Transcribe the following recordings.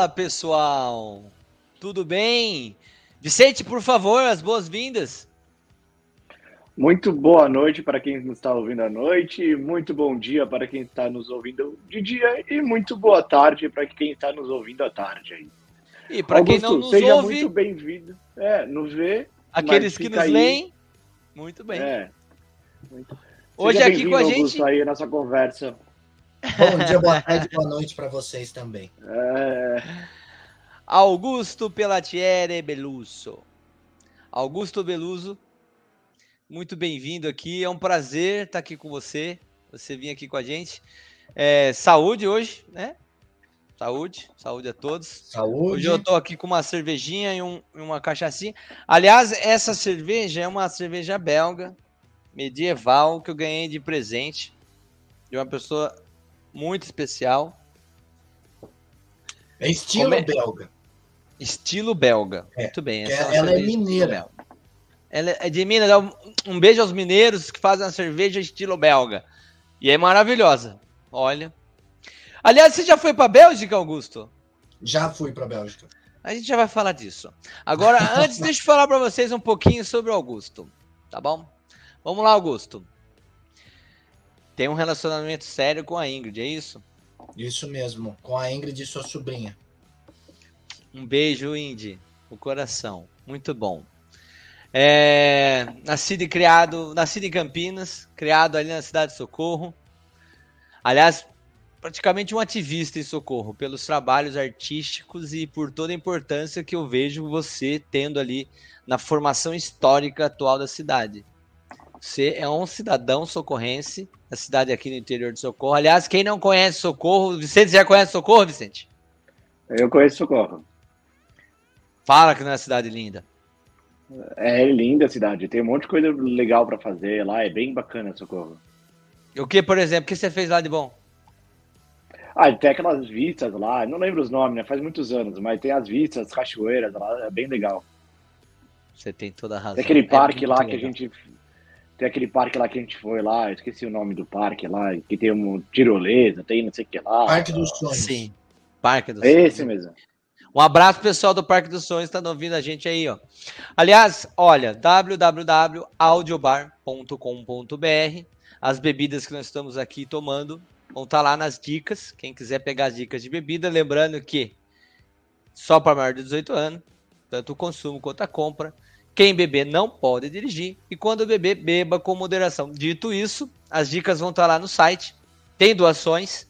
Fala pessoal, tudo bem? Vicente, por favor, as boas-vindas. Muito boa noite para quem nos está ouvindo à noite, muito bom dia para quem está nos ouvindo de dia e muito boa tarde para quem está nos ouvindo à tarde aí. E para quem não nos seja ouve, muito bem-vindo. É, nos vê. aqueles que nos aí. leem, muito bem. É. Muito. Hoje aqui com a gente, Augusto, aí a nossa conversa. Bom dia, boa tarde, boa noite para vocês também. É, Augusto Pelatiere Beluso. Augusto Beluso, muito bem-vindo aqui. É um prazer estar aqui com você. Você vir aqui com a gente. É, saúde hoje, né? Saúde, saúde a todos. Saúde. Hoje eu tô aqui com uma cervejinha e, um- uma cachaçinha. Aliás, essa cerveja é uma cerveja belga, medieval, que eu ganhei de presente de uma pessoa muito especial, É estilo Como é? belga. estilo belga. É, muito bem. ela é cerveja estilo mineira. Ela é de Minas. Um, um beijo aos mineiros que fazem a cerveja estilo belga. E é maravilhosa. Olha. Aliás, você já foi para Bélgica, Augusto? Já fui para Bélgica. A gente já vai falar disso. Agora, antes, deixa eu falar para vocês um pouquinho sobre o Augusto, tá bom? Vamos lá, Augusto. Tem um relacionamento sério com a Ingrid, é isso? Isso mesmo, com a Ingrid e sua sobrinha. Um beijo, Indy, o coração. Muito bom. É, nascido e criado, nascido em Campinas, criado ali na cidade de Socorro. Aliás, praticamente um ativista em Socorro, pelos trabalhos artísticos e por toda a importância que eu vejo você tendo ali na formação histórica atual da cidade. Você é um cidadão socorrense, da cidade aqui no interior de Socorro. Aliás, quem não conhece Socorro, Vicente, já conhece Socorro, Vicente? eu conheço Socorro. Fala que não é uma cidade linda. É linda a cidade, tem um monte de coisa legal para fazer lá, é bem bacana Socorro. O que, por exemplo, o que você fez lá de bom? Ah, tem aquelas vistas lá, não lembro os nomes, né? Faz muitos anos, mas tem as vistas, as cachoeiras lá, é bem legal. Você tem toda a razão. Tem aquele É parque lá que a legal. gente. Tem aquele parque lá que a gente foi lá, eu esqueci o nome do parque lá, que tem um tirolesa, tem não sei o que lá. Parque dos Sonhos. Sim. Parque dos Esse Sonhos. mesmo. Um abraço pessoal do Parque dos Sonhos, tá ouvindo a gente aí, ó. Aliás, olha, www.audiobar.com.br. As bebidas que nós estamos aqui tomando vão estar lá nas dicas. Quem quiser pegar as dicas de bebida, lembrando que só para maior de 18 anos, tanto o consumo quanto a compra. Quem beber não pode dirigir e quando beber, beba com moderação. Dito isso, as dicas vão estar lá no site. Tem doações.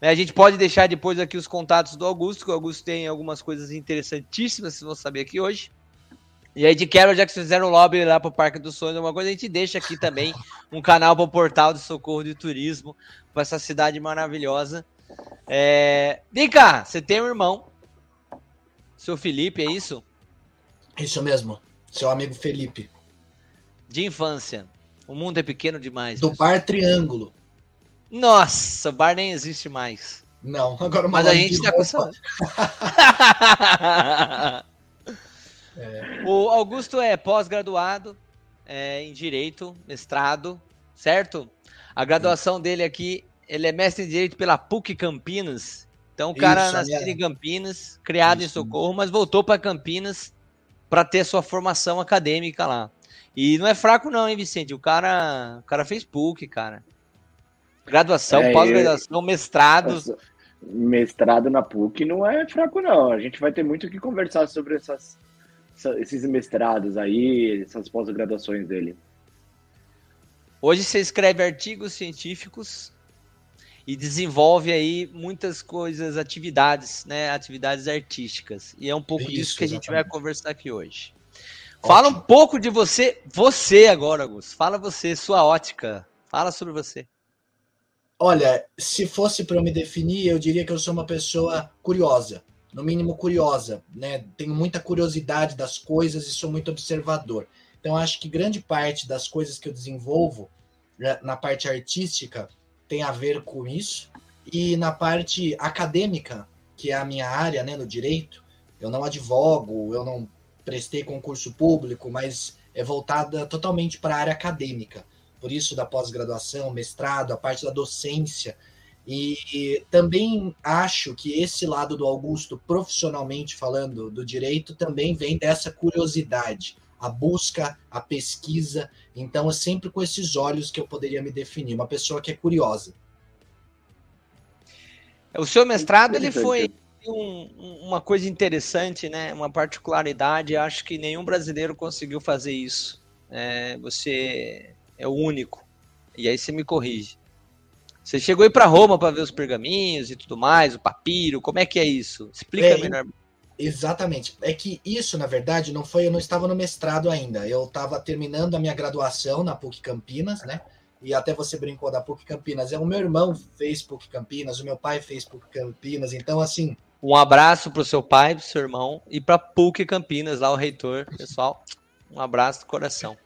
né? A gente pode deixar depois aqui os contatos do Augusto, que o Augusto tem algumas coisas interessantíssimas, vocês vão saber aqui hoje. E aí, de quebra, já que vocês fizeram lobby lá para o Parque dos Sonhos, alguma coisa, a gente deixa aqui também um canal para o portal de socorro de turismo, para essa cidade maravilhosa. É... Vem cá, você tem um irmão, seu Felipe, é isso? Isso mesmo, seu amigo Felipe. De infância. O mundo é pequeno demais. Do pessoal. Bar Triângulo. Nossa, o bar nem existe mais. Não, agora uma Mas a gente tá com essa. O Augusto é pós-graduado é, em Direito, mestrado, certo? A graduação dele aqui, ele é mestre em Direito pela PUC Campinas. Então o cara Isso, nasceu aliás. em Campinas, criado em Isso. Socorro, mas voltou para Campinas para ter sua formação acadêmica lá. E não é fraco não, hein, Vicente? O cara, o cara fez PUC, cara. Graduação, É, pós-graduação, mestrado. Essa- mestrado na PUC não é fraco, não. A gente vai ter muito o que conversar sobre essas, essa- esses mestrados aí, essas pós-graduações dele. Hoje você escreve artigos científicos e desenvolve aí muitas coisas, atividades, né? Atividades artísticas. E é um pouco disso Isso, que a gente vai conversar aqui hoje. Fala um Ótimo. pouco de você, você agora, Augusto. Fala você, sua ótica. Fala sobre você. Olha, se fosse para eu me definir, eu diria que eu sou uma pessoa curiosa, no mínimo curiosa, né? Tenho muita curiosidade das coisas e sou muito observador. Então acho que grande parte das coisas que eu desenvolvo né, na parte artística tem a ver com isso. E na parte acadêmica, que é a minha área, né, no direito, eu não advogo, eu não prestei concurso público, mas é voltada totalmente para a área acadêmica. Por isso da pós-graduação, mestrado, a parte da docência. E também acho que esse lado do Augusto, profissionalmente falando do direito, também vem dessa curiosidade, a busca, a pesquisa. Então, é sempre com esses olhos que eu poderia me definir, uma pessoa que é curiosa. O seu mestrado ele foi um, uma coisa interessante, né? Uma particularidade. Acho que nenhum brasileiro conseguiu fazer isso. É, você é o único. E aí você me corrige. Você chegou aí para Roma para ver os pergaminhos e tudo mais, o papiro, como é que é isso? Explica é, melhor. Exatamente. É que isso, na verdade, não foi, eu não estava no mestrado ainda. Eu estava terminando a minha graduação na PUC Campinas, né? E até você brincou da PUC Campinas. É o meu irmão fez PUC Campinas, o meu pai fez PUC Campinas, então assim. Um abraço para o seu pai, pro seu irmão e para PUC Campinas, lá o reitor, pessoal. Um abraço do coração.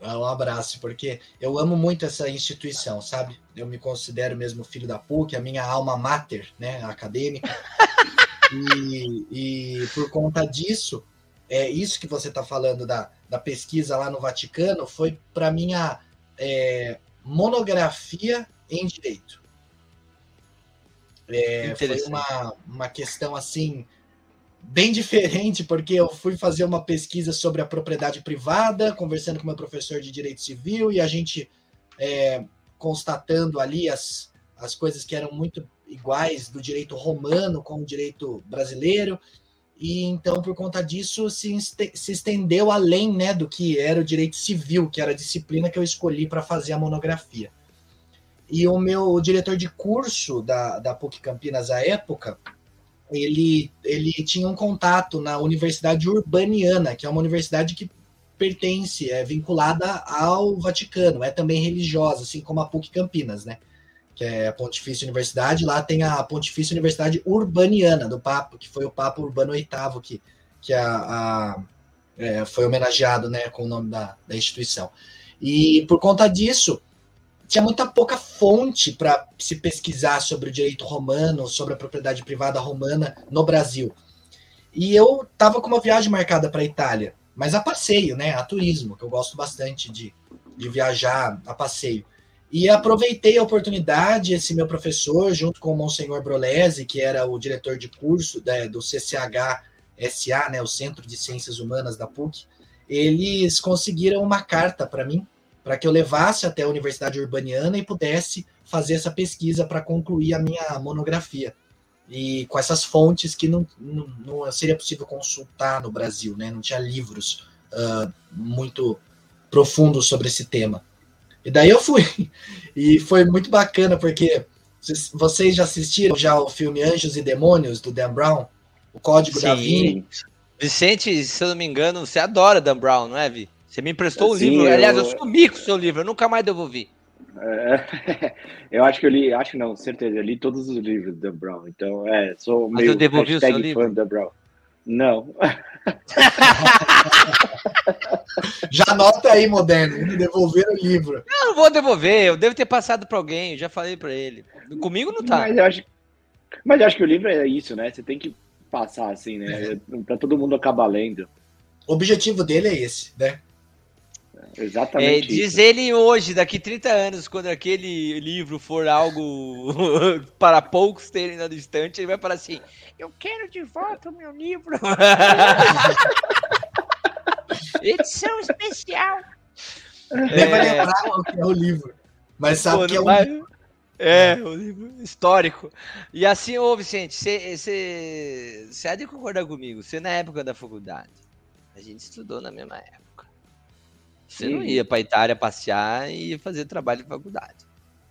É, um abraço, porque eu amo muito essa instituição, sabe? Eu me considero mesmo filho da PUC, a minha alma mater, né, acadêmica. e, e por conta disso, é isso que você está falando da, da pesquisa lá no Vaticano foi para minha é, monografia em direito. É, foi uma, uma questão assim bem diferente, porque eu fui fazer uma pesquisa sobre a propriedade privada, conversando com meu professor de direito civil, e a gente é, constatando ali as, as coisas que eram muito iguais do direito romano com o direito brasileiro. E então, por conta disso, se, se estendeu além né, do que era o direito civil, que era a disciplina que eu escolhi para fazer a monografia. E o meu diretor de curso da, da PUC Campinas à época, ele, ele tinha um contato na Universidade Urbaniana, que é uma universidade que pertence, é vinculada ao Vaticano, é também religiosa, assim como a PUC Campinas, né? Que é a Pontifícia Universidade, lá tem a Pontifícia Universidade Urbaniana, do Papa, que foi o Papa Urbano VIII que, que a, a é, foi homenageado né, com o nome da, da instituição. E por conta disso, tinha muita pouca fonte para se pesquisar sobre o direito romano, sobre a propriedade privada romana no Brasil. E eu estava com uma viagem marcada para a Itália, mas a passeio, né, a turismo, que eu gosto bastante de, de viajar a passeio. E aproveitei a oportunidade, esse meu professor, junto com o Monsenhor Brolese, que era o diretor de curso né, do CCH-SA, né, o Centro de Ciências Humanas da PUC, eles conseguiram uma carta para mim, para que eu levasse até a Universidade Urbaniana e pudesse fazer essa pesquisa para concluir a minha monografia. E com essas fontes que não, não, não, seria possível consultar no Brasil, né? não tinha livros uh, muito profundos sobre esse tema. E daí eu fui. E foi muito bacana, porque vocês já assistiram já o filme Anjos e Demônios, do Dan Brown? O Código Sim. da Vinci? Vicente, se eu não me engano, você adora Dan Brown, não é, Vi? Você me emprestou o livro. Aliás, eu sumi com o seu livro, eu nunca mais devolvi. É, eu acho que eu li, acho que não, certeza, eu li todos os livros do Dan Brown. Então, é, sou Mas meio eu devolvi o seu livro? Dan Brown. Não. já anota aí, moderno, devolver o livro. Eu não vou devolver, eu devo ter passado para alguém, já falei para ele. Comigo não tá. Mas eu, acho, mas eu acho que o livro é isso, né? Você tem que passar assim, né? É. Pra todo mundo acabar lendo. O objetivo dele é esse, né? Exatamente. É, diz ele hoje, daqui 30 anos, quando aquele livro for algo para poucos terem na distante, ele vai falar assim: Eu quero de volta o meu livro. Edição especial. Ele vai lembrar o que é o livro. Mas sabe Pô, que é um. Vai... É, o livro histórico. E assim, ô Vicente, você há de concordar comigo? Você na época da faculdade, a gente estudou na mesma época. Você não ia para Itália passear e fazer trabalho de faculdade.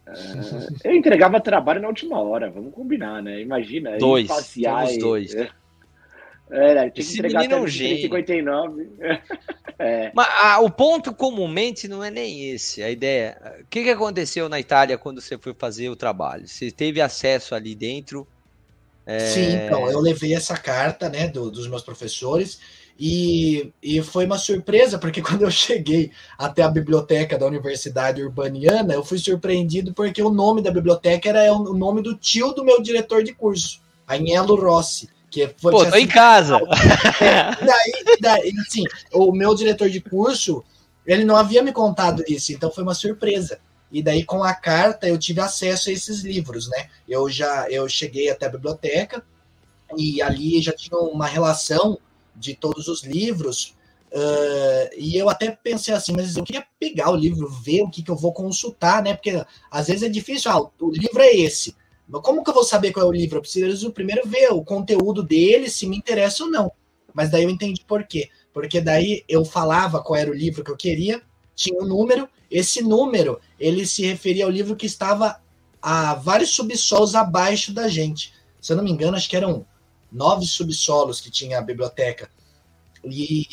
É, eu entregava trabalho na última hora, vamos combinar, né? Imagina, dois, passear. E, dois. É, é, tinha que entregar até é um 59. é. Mas ah, o ponto comumente não é nem esse, a ideia. O que, que aconteceu na Itália quando você foi fazer o trabalho? Você teve acesso ali dentro? É... Sim, então, eu levei essa carta né, do, dos meus professores e, e foi uma surpresa, porque quando eu cheguei até a biblioteca da Universidade Urbaniana, eu fui surpreendido porque o nome da biblioteca era o nome do tio do meu diretor de curso, Anhelo Rossi. Que foi, Pô, tô em casa! É, daí, daí, assim, o meu diretor de curso, ele não havia me contado isso, então foi uma surpresa. E daí, com a carta, eu tive acesso a esses livros, né? Eu já eu cheguei até a biblioteca e ali já tinha uma relação de todos os livros. Uh, e eu até pensei assim, mas eu queria pegar o livro, ver o que, que eu vou consultar, né? Porque às vezes é difícil, ah, o livro é esse. Mas como que eu vou saber qual é o livro? Eu preciso primeiro ver o conteúdo dele, se me interessa ou não. Mas daí eu entendi por quê. Porque daí eu falava qual era o livro que eu queria, tinha um número, esse número ele se referia ao livro que estava a vários subsolos abaixo da gente. Se eu não me engano, acho que eram nove subsolos que tinha a biblioteca. E,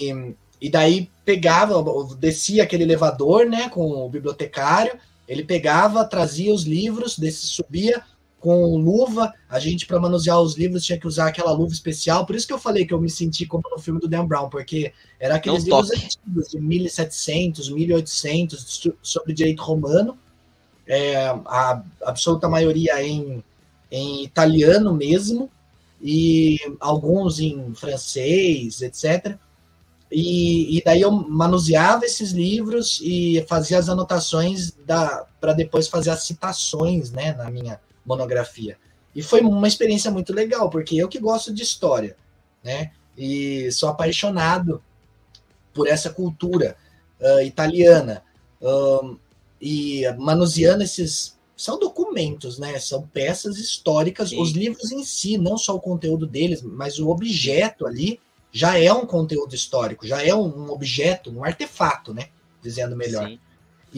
e daí pegava, descia aquele elevador, né, com o bibliotecário, ele pegava, trazia os livros, desse subia, com luva. A gente, para manusear os livros, tinha que usar aquela luva especial. Por isso que eu falei que eu me senti como no filme do Dan Brown, porque era aqueles Não livros toque. antigos, de 1700, 1800, sobre direito romano. É, a absoluta maioria em, em italiano mesmo, e alguns em francês, etc. E, e, daí eu manuseava esses livros e fazia as anotações para depois fazer as citações né, na minha monografia. E foi uma experiência muito legal, porque eu que gosto de história, né? E sou apaixonado por essa cultura uh, italiana. Um, e manuseando esses. São documentos, né? São peças históricas. Sim. Os livros em si, não só o conteúdo deles, mas o objeto ali já é um conteúdo histórico, já é um, objeto, um artefato, né? Dizendo melhor. Sim.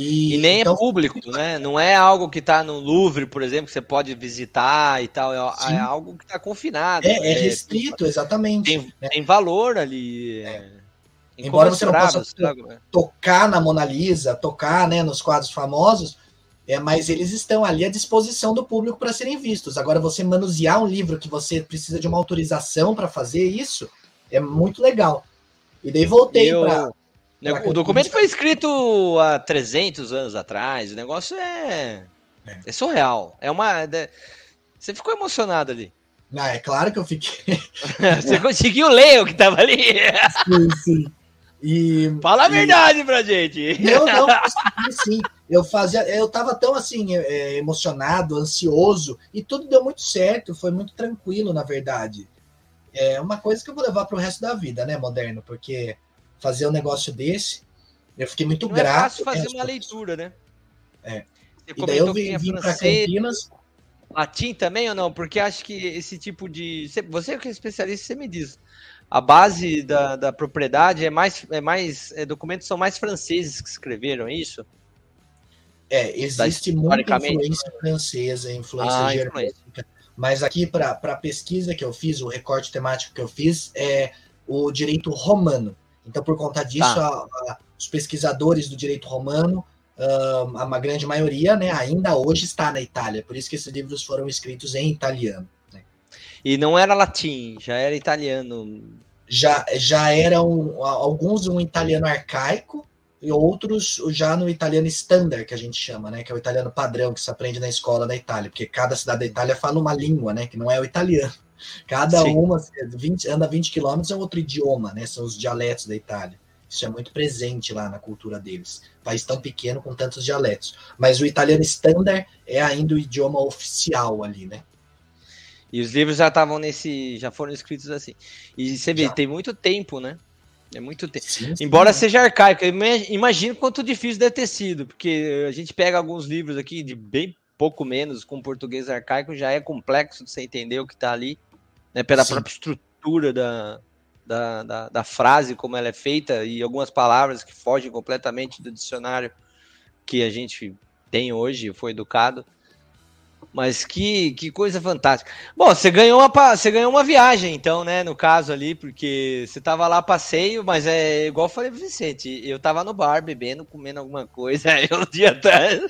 E, e nem é então, é público, né? Não é algo que está no Louvre, por exemplo, que você pode visitar e tal. É, é algo que está confinado. É, é, é restrito, exatamente. Tem, né? tem valor ali. É. Embora você não possa né? tocar na Mona Lisa, tocar né, nos quadros famosos, é, mas eles estão ali à disposição do público para serem vistos. Agora, você manusear um livro que você precisa de uma autorização para fazer isso é muito legal. E daí voltei eu... para né, o documento foi escrito há 300 anos atrás. O negócio é. É, é surreal. É uma. É, você ficou emocionado ali. Ah, é claro que eu fiquei. você conseguiu ler o que estava ali. sim, sim. E, Fala a verdade pra gente. Eu não consegui, sim. Eu fazia, eu tava tão assim é, emocionado, ansioso e tudo deu muito certo, foi muito tranquilo, na verdade. É uma coisa que eu vou levar pro resto da vida, né, moderno, porque fazer um negócio desse. Eu fiquei muito não grato. É fácil fazer uma leitura, né? É. Você e daí eu vim, vim para Campinas. Latim também ou não? Porque acho que esse tipo de. Você que é especialista, você me diz. A base da, da propriedade é mais. É mais é, documentos são mais franceses que escreveram, é isso? É, existe muita influência francesa, influência ah, germânica. Mas aqui, para a pesquisa que eu fiz, o recorte temático que eu fiz, é o direito romano. Então, por conta disso, tá. a, a, os pesquisadores do direito romano, uh, a grande maioria, né, ainda hoje está na Itália. Por isso que esses livros foram escritos em italiano. Né? E não era latim, já era italiano. Já, já eram alguns um italiano arcaico e outros já no italiano standard, que a gente chama, né? Que é o italiano padrão que se aprende na escola da Itália, porque cada cidade da Itália fala uma língua, né? Que não é o italiano. Cada Sim. uma 20, anda 20 quilômetros é outro idioma, né? São os dialetos da Itália. Isso é muito presente lá na cultura deles. País tão pequeno com tantos dialetos. Mas o italiano standard é ainda o idioma oficial ali, né? E os livros já estavam nesse. já foram escritos assim. E você vê, já. tem muito tempo, né? É muito tempo. Sim, sim, Embora seja arcaico, imagino quanto difícil deve ter sido, porque a gente pega alguns livros aqui de bem pouco menos com português arcaico, já é complexo de você entender o que está ali né, pela Sim. própria estrutura da, da, da, da, frase, como ela é feita, e algumas palavras que fogem completamente do dicionário que a gente tem hoje, foi educado. Mas que, que coisa fantástica. Bom, você ganhou, uma, você ganhou uma viagem, então, né? No caso ali, porque você tava lá passeio, mas é igual eu falei pro Vicente, eu tava no bar bebendo, comendo alguma coisa aí um dia atrás.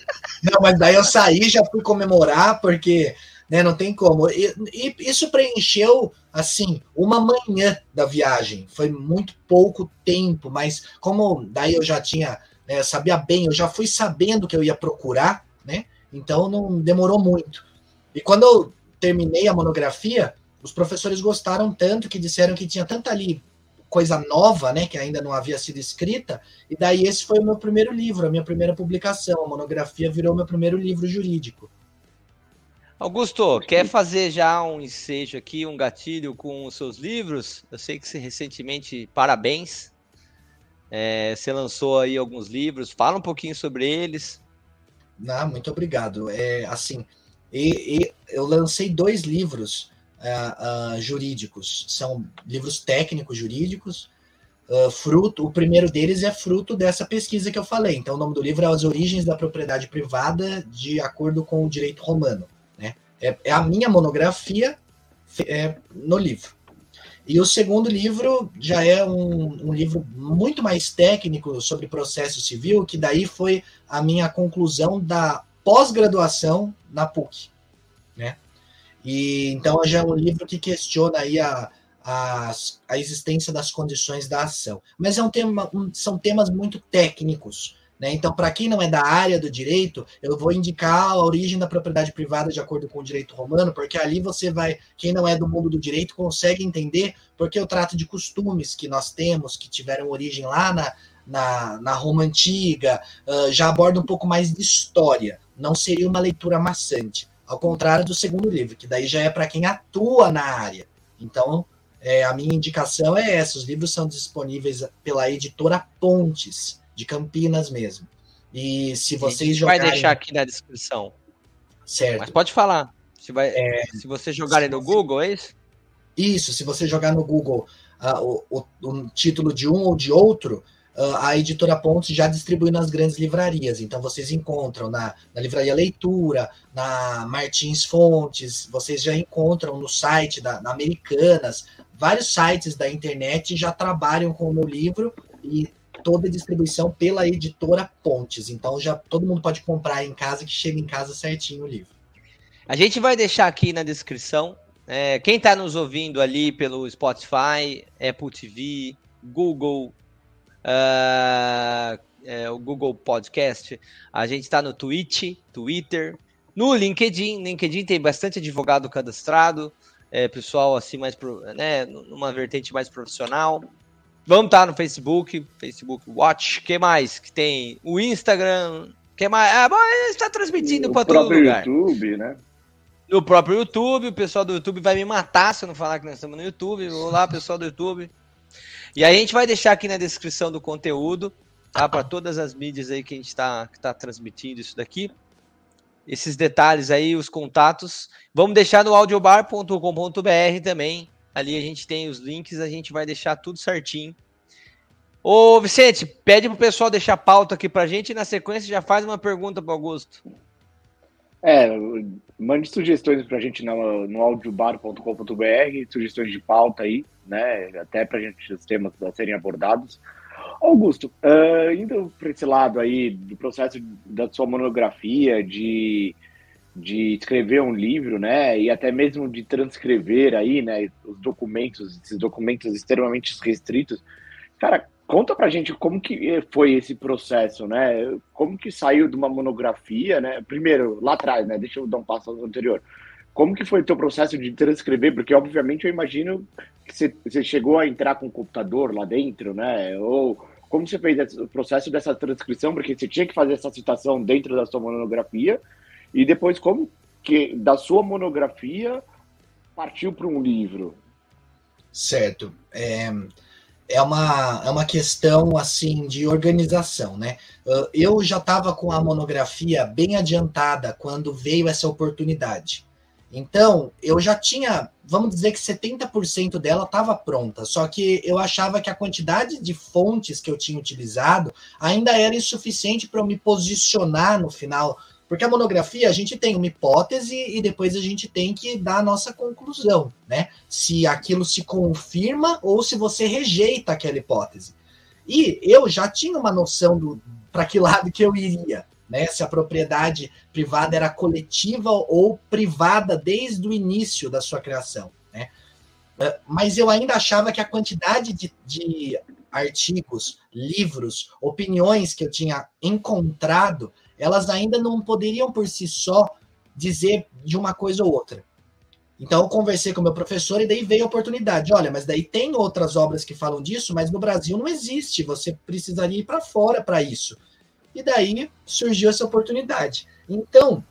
Não, mas daí eu saí, já fui comemorar, porque né? Não tem como. E, e, isso preencheu assim uma manhã da viagem. Foi muito pouco tempo, mas como daí eu já tinha, né, sabia bem, eu já fui sabendo que eu ia procurar, né? Então não demorou muito. E quando eu terminei a monografia, os professores gostaram tanto que disseram que tinha tanta ali coisa nova, né, que ainda não havia sido escrita, e daí esse foi o meu primeiro livro, a minha primeira publicação, a monografia virou meu primeiro livro jurídico. Augusto, quer fazer já um ensejo aqui, um gatilho com os seus livros? Eu sei que você recentemente, parabéns, é, você lançou aí alguns livros, fala um pouquinho sobre eles. Ah, muito obrigado. É assim, e, e eu lancei dois livros uh, uh, jurídicos, são livros técnicos jurídicos. Uh, fruto, o primeiro deles é fruto dessa pesquisa que eu falei. Então, o nome do livro é As Origens da Propriedade Privada de acordo com o direito romano. É, é a minha monografia é, no livro. E o segundo livro já é um, um, livro muito mais técnico sobre processo civil, que daí foi a minha conclusão da pós-graduação na PUC, né? E então já é um livro que questiona aí a, a, a existência das condições da ação. Mas é um tema, um, são temas muito técnicos. Né? Então, para quem não é da área do direito, eu vou indicar a origem da propriedade privada de acordo com o direito romano, porque ali você vai, quem não é do mundo do direito, consegue entender porque o trato de costumes que nós temos, que tiveram origem lá na, na, na Roma Antiga, uh, já aborda um pouco mais de história. Não seria uma leitura maçante. Ao contrário do segundo livro, que daí já é para quem atua na área. Então, é, a minha indicação é essa: os livros são disponíveis pela editora Pontes, de Campinas mesmo. E se vocês jogarem. Vai deixar aqui na descrição. Certo. Mas pode falar. Se, vai, é, se vocês jogarem no Google, é isso? Isso, se você jogar no Google uh, o, o, o, título de um ou de outro, uh, a editora Pontes já distribui nas grandes livrarias. Então vocês encontram na, na Livraria Leitura, na Martins Fontes, vocês já encontram no site da Americanas, vários sites da internet já trabalham com o meu livro e toda a distribuição pela editora Pontes. Então já todo mundo pode comprar em casa que chega em casa certinho o livro. A gente vai deixar aqui na descrição. É, quem está nos ouvindo ali pelo Spotify, Apple TV, Google, uh, é, o Google Podcast, a gente está no Twitch, Twitter, no LinkedIn. LinkedIn tem bastante advogado cadastrado, é, pessoal assim mais né, numa vertente mais profissional. Vamos estar tá no Facebook, Facebook Watch, que mais que tem? O Instagram, que mais? Ah, bom, está transmitindo para todo lugar. YouTube, né? No próprio YouTube, o pessoal do YouTube vai me matar se eu não falar que nós estamos no YouTube. Olá, pessoal do YouTube. E aí a gente vai deixar aqui na descrição do conteúdo, tá? Para todas as mídias aí que a gente está tá transmitindo isso daqui. Esses detalhes aí, os contatos. Vamos deixar no audiobar.com.br também, Ali a gente tem os links, a gente vai deixar tudo certinho. Ô, Vicente, pede pro pessoal deixar pauta aqui pra gente e na sequência já faz uma pergunta pro Augusto. É, mande sugestões pra gente no, no audiobar.com.br, sugestões de pauta aí, né? Até pra gente os temas a serem abordados. Augusto, uh, indo para esse lado aí do processo da sua monografia, de de escrever um livro, né, e até mesmo de transcrever aí, né, os documentos, esses documentos extremamente restritos. Cara, conta pra gente como que foi esse processo, né? Como que saiu de uma monografia, né? Primeiro, lá atrás, né? Deixa eu dar um passo anterior. Como que foi o teu processo de transcrever? Porque, obviamente, eu imagino que você, chegou a entrar com o computador lá dentro, né? Ou como você fez o processo dessa transcrição? Porque você tinha que fazer essa citação dentro da sua monografia, e depois, como que da sua monografia partiu para um livro? Certo. É, é, uma, é uma questão assim de organização, né? Eu já estava com a monografia bem adiantada quando veio essa oportunidade. Então, eu já tinha, vamos dizer que 70% dela estava pronta, só que eu achava que a quantidade de fontes que eu tinha utilizado ainda era insuficiente para eu me posicionar no final porque a monografia, a gente tem uma hipótese e depois a gente tem que dar a nossa conclusão, né? Se aquilo se confirma ou se você rejeita aquela hipótese. E eu já tinha uma noção do para que lado que eu iria, né? Se a propriedade privada era coletiva ou privada desde o início da sua criação, né? Eh, mas eu ainda achava que a quantidade de, de artigos, livros, opiniões que eu tinha encontrado elas ainda não poderiam por si só dizer de uma coisa ou outra. Então eu conversei com o meu professor e daí veio a oportunidade. Olha, mas daí tem outras obras que falam disso, mas no Brasil não existe. Você precisaria ir para fora para isso. E daí surgiu essa oportunidade. Então,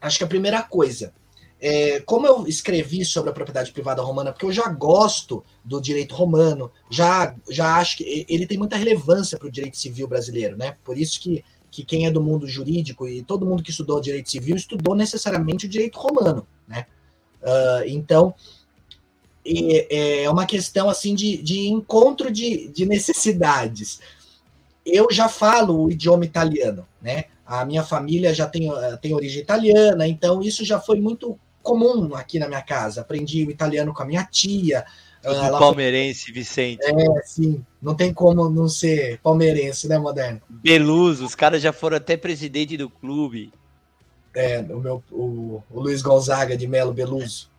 acho que a primeira coisa, é, como eu escrevi sobre a propriedade privada romana, porque eu já gosto do direito romano, já, já acho que ele tem muita relevância para o direito civil brasileiro, né? Por isso que, que quem é do mundo jurídico e todo mundo que estudou direito civil estudou necessariamente o direito romano, né? Uh, então, é, é uma questão assim de, de encontro de, de necessidades. Eu já falo o idioma italiano, né? A minha família já tem, eh, tem origem italiana, então isso já foi muito comum aqui na minha casa. Aprendi o italiano com a minha tia. Ela palmeirense. Vicente. É, sim. Não tem como não ser palmeirense, né, Moderno? Beluso, os caras já foram até presidente do clube. É, o meu o, o Luiz Gonzaga de Melo Beluso.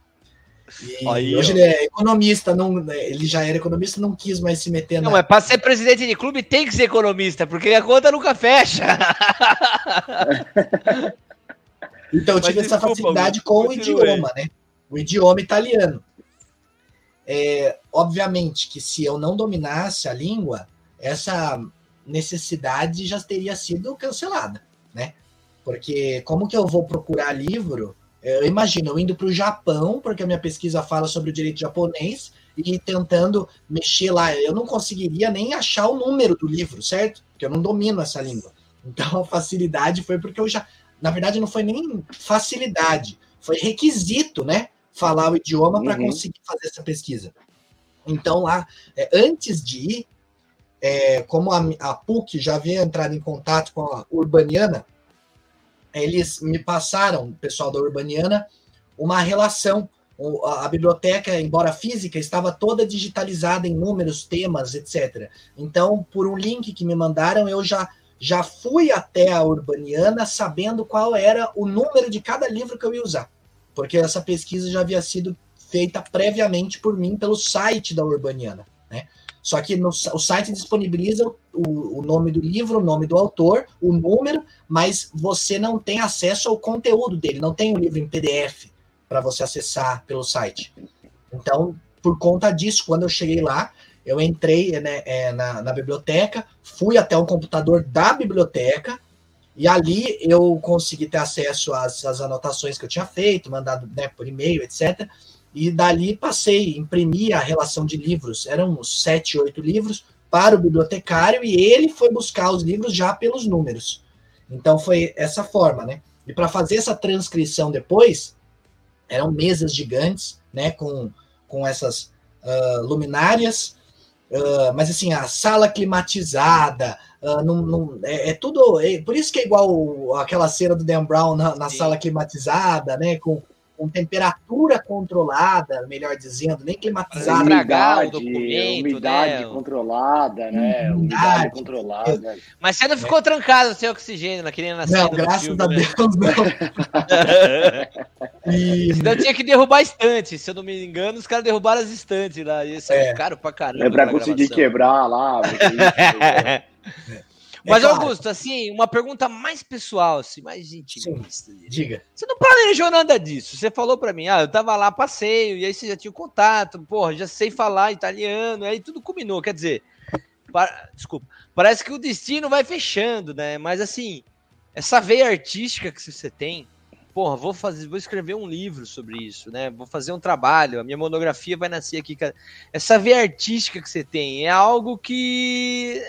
E Aí, hoje ó. ele é economista, não, ele já era economista, não quis mais se meter não, na. Não, mas para ser presidente de clube tem que ser economista, porque a conta nunca fecha. então eu tive mas, essa desculpa, facilidade com o idioma, né? O idioma italiano. É, obviamente que se eu não dominasse a língua, essa necessidade já teria sido cancelada, né? Porque como que eu vou procurar livro? Eu imagino eu indo para o Japão, porque a minha pesquisa fala sobre o direito japonês, e tentando mexer lá. Eu não conseguiria nem achar o número do livro, certo? Porque eu não domino essa língua. Então a facilidade foi porque eu já. Na verdade, não foi nem facilidade, foi requisito, né? Falar o idioma para uhum. conseguir fazer essa pesquisa. Então, lá, é, antes de ir, é, como a, a PUC já havia entrado em contato com a Urbaniana, eles me passaram, o pessoal da Urbaniana, uma relação. A biblioteca, embora física, estava toda digitalizada em números, temas, etc. Então, por um link que me mandaram, eu já, já fui até a Urbaniana sabendo qual era o número de cada livro que eu ia usar. Porque essa pesquisa já havia sido feita previamente por mim pelo site da Urbaniana. Né? Só que no, o site disponibiliza o, o, nome do livro, o nome do autor, o número, mas você não tem acesso ao conteúdo dele, não tem o livro em PDF para você acessar pelo site. Então, por conta disso, quando eu cheguei lá, eu entrei né, é, na, na biblioteca, fui até o computador da biblioteca, e ali eu consegui ter acesso às, às anotações que eu tinha feito, mandado né, por e-mail, etc. E dali passei, imprimi a relação de livros, eram uns sete, oito livros, para o bibliotecário e ele foi buscar os livros já pelos números. Então foi essa forma, né? E para fazer essa transcrição depois, eram mesas gigantes, né? Com, com essas uh, luminárias, uh, mas assim, a sala climatizada, uh, não, não, é, é, tudo. É, por isso que é igual aquela cena do Dan Brown na, na sala climatizada, né? Com com temperatura controlada, melhor dizendo, nem climatizada. Umidade, umidade né? controlada, né? Umidade, umidade controlada. Mas você não ficou é. trancado sem oxigênio, naquele nascer Não, graças filme, a né? Deus, não. e... Senão tinha que derrubar estante, se eu não me engano, os caras derrubaram as estantes lá. Isso é, é caro pra caramba. É pra conseguir gravação. quebrar lá. é. É Mas, claro. Augusto, assim, uma pergunta mais pessoal, assim, mais intimista. Sim, diga. Você não planejou nada disso. Você falou para mim, ah, eu tava lá, passeio, e aí você já tinha contato, porra, já sei falar italiano, aí tudo combinou. Quer dizer, para... desculpa, parece que o destino vai fechando, né? Mas, assim, essa veia artística que você tem, porra, vou fazer, vou escrever um livro sobre isso, né? Vou fazer um trabalho, a minha monografia vai nascer aqui. Essa veia artística que você tem é algo que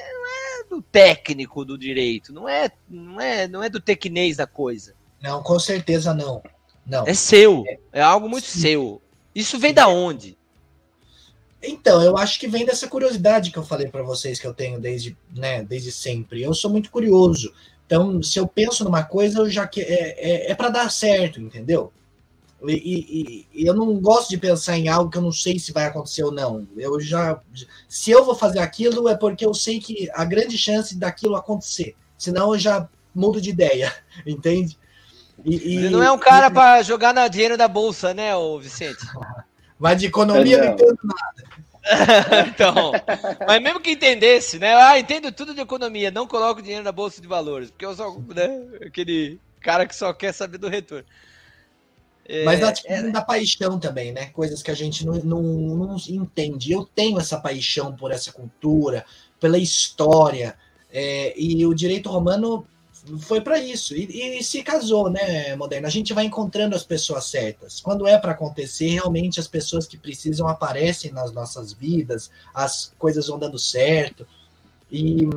do técnico do direito, não é, não é, não é do tecnês da coisa. Não, com certeza não. Não. É seu, é algo muito Sim. seu. Isso vem Sim. da onde? Então, eu acho que vem dessa curiosidade que eu falei para vocês que eu tenho desde, né, desde sempre. Eu sou muito curioso. Então, se eu penso numa coisa, eu já que é, é, é para dar certo, entendeu? E, e, e, eu não gosto de pensar em algo que eu não sei se vai acontecer ou não. Eu já, se eu vou fazer aquilo é porque eu sei que a grande chance daquilo acontecer. Senão eu já mudo de ideia, entende? E, e não é um cara para jogar na dinheiro da bolsa, né, ô Vicente? Mas de economia não, não entendo nada. então, mas mesmo que entendesse, né? Ah, entendo tudo de economia, não coloco dinheiro na bolsa de valores, porque eu sou né, aquele cara que só quer saber do retorno. É, Mas da, tipo, é... da paixão também, né? Coisas que a gente não, não, não entende. Eu tenho essa paixão por essa cultura, pela história. É, e o direito romano foi para isso. E, e, se casou, né, Moderno? A gente vai encontrando as pessoas certas. Quando é para acontecer, realmente as pessoas que precisam aparecem nas nossas vidas, as coisas vão dando certo. E,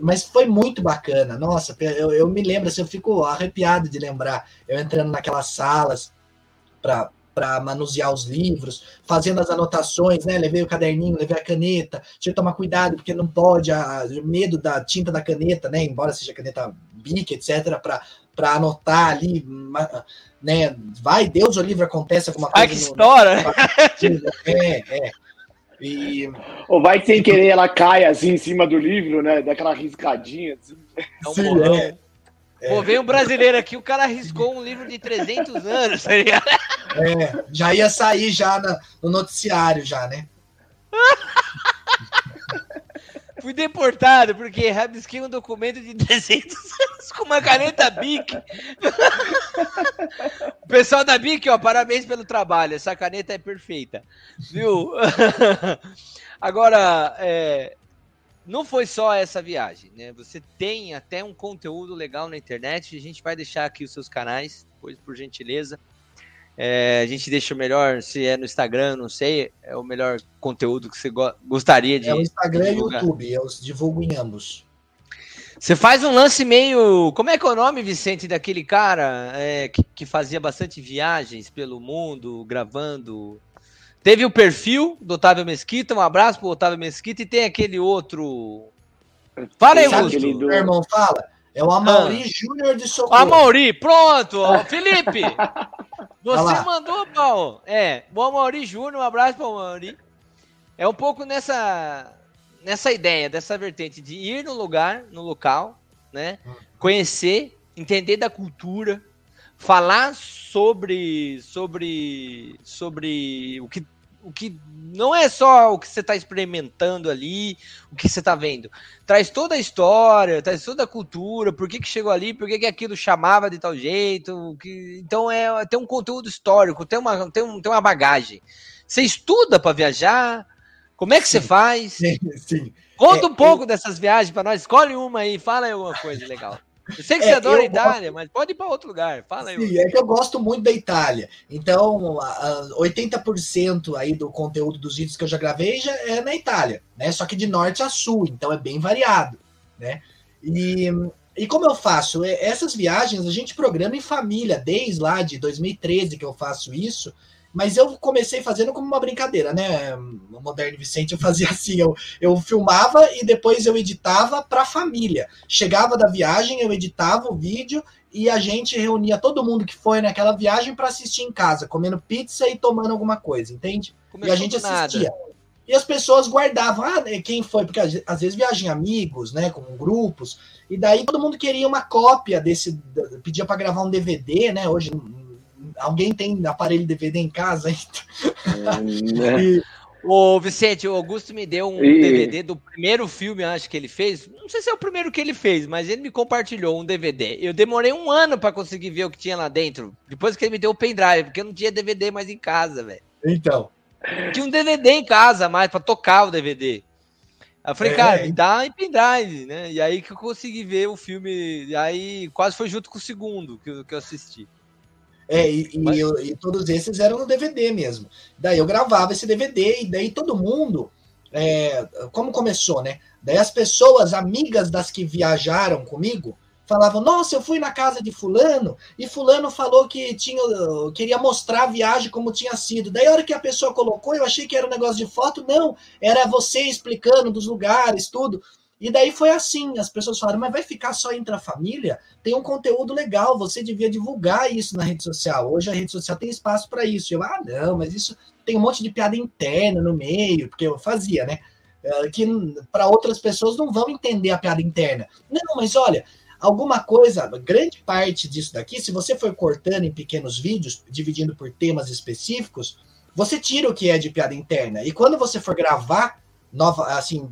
mas foi muito bacana. Nossa, eu, eu me lembro, assim, eu fico arrepiado de lembrar. Eu entrando naquelas salas para para manusear os livros, fazendo as anotações, né? Levei o caderninho, levei a caneta, tinha que tomar cuidado, porque não pode, a, medo da tinta da caneta, né? Embora seja caneta BIC, etc., para anotar ali, né? Vai, Deus o livro acontece alguma coisa. Ai, que história! É, é. E... Ou vai que sem querer ela cai assim em cima do livro, né? Daquela riscadinha. Assim. É um Sim, é. Pô, vem um brasileiro aqui, o cara arriscou um livro de 300 anos, tá ligado? É, já ia sair já no noticiário, já, né? Fui deportado porque rabisquei um documento de 300 anos com uma caneta Bic. o pessoal da Bic, ó, parabéns pelo trabalho. Essa caneta é perfeita. Viu? Agora, é, não foi só essa viagem, né? Você tem até um conteúdo legal na internet. A gente vai deixar aqui os seus canais, depois, por gentileza. É, a gente deixa o melhor, se é no Instagram, não sei, é o melhor conteúdo que você go gostaria de. É o Instagram e o YouTube, eu divulgo em ambos. Você faz um lance meio. Como é que é o nome, Vicente, daquele cara é, que, que fazia bastante viagens pelo mundo, gravando. Teve o perfil do Otávio Mesquita, um abraço pro Otávio Mesquita, e tem aquele outro. Fala aí, Augusto. Do... Meu irmão, fala. É o Amauri ah. Júnior de Socorro. Amauri, pronto! Felipe! Você mandou, Paulo. É, o Amauri Júnior, um abraço para o Amauri. É um pouco nessa, nessa ideia, dessa vertente de ir no lugar, no local, né? Conhecer, entender da cultura, falar sobre sobre sobre o que o que não é só o que você está experimentando ali, o que você está vendo. Traz toda a história, traz toda a cultura, por que, que chegou ali, por que, que aquilo chamava de tal jeito. Que... Então é tem um conteúdo histórico, tem uma, tem, um, tem uma bagagem. Você estuda para viajar? Como é que sim, você faz? Sim, sim. Conta é, um pouco eu... dessas viagens para nós. Escolhe uma aí, fala aí alguma coisa legal. Eu sei que é, você adora a Itália, gosto... mas pode ir para outro lugar. Fala aí. Sim, é que eu gosto muito da Itália. Então, 80% aí do conteúdo dos vídeos que eu já gravei já é na Itália, né? Só que de norte a sul, então é bem variado, né? E, e como eu faço? Essas viagens a gente programa em família, desde lá de 2013 que eu faço isso. Mas eu comecei fazendo como uma brincadeira, né? No Moderno Vicente eu fazia assim, eu, eu filmava e depois eu editava para a família. Chegava da viagem, eu editava o vídeo e a gente reunia todo mundo que foi naquela viagem para assistir em casa, comendo pizza e tomando alguma coisa, entende? Começou e a gente assistia. Nada. E as pessoas guardavam, ah, né, quem foi? Porque às vezes viajam amigos, né, com grupos, e daí todo mundo queria uma cópia desse, pedia para gravar um DVD, né? Hoje alguém tem aparelho DVD em casa ainda? e... O Vicente, o Augusto me deu um e... DVD do primeiro filme, acho que ele fez. Não sei se é o primeiro que ele fez, mas ele me compartilhou um DVD. Eu demorei um ano para conseguir ver o que tinha lá dentro. Depois que ele me deu o pendrive, porque eu não tinha DVD mais em casa, velho. Então. Tinha um DVD em casa mais para tocar o DVD. Aí eu falei, é, cara, me dá em pendrive, né? E aí que eu consegui ver o filme. E aí quase foi junto com o segundo que eu, que eu assisti. É, e, Mas... e, e, todos esses eram no DVD mesmo. Daí eu gravava esse DVD, e daí todo mundo. É, como começou, né? Daí as pessoas, amigas das que viajaram comigo, falavam: Nossa, eu fui na casa de Fulano, e Fulano falou que tinha, queria mostrar a viagem como tinha sido. Daí, a hora que a pessoa colocou, eu achei que era um negócio de foto. Não, era você explicando dos lugares, tudo. E daí foi assim, as pessoas falaram, mas vai ficar só entre a família? Tem um conteúdo legal, você devia divulgar isso na rede social. Hoje a rede social tem espaço para isso. Eu, ah, não, mas isso tem um monte de piada interna no meio, porque eu fazia, né? Eh, que para outras pessoas não vão entender a piada interna. Não, mas olha, alguma coisa, grande parte disso daqui, se você for cortando em pequenos vídeos, dividindo por temas específicos, você tira o que é de piada interna. E quando você for gravar nova, assim,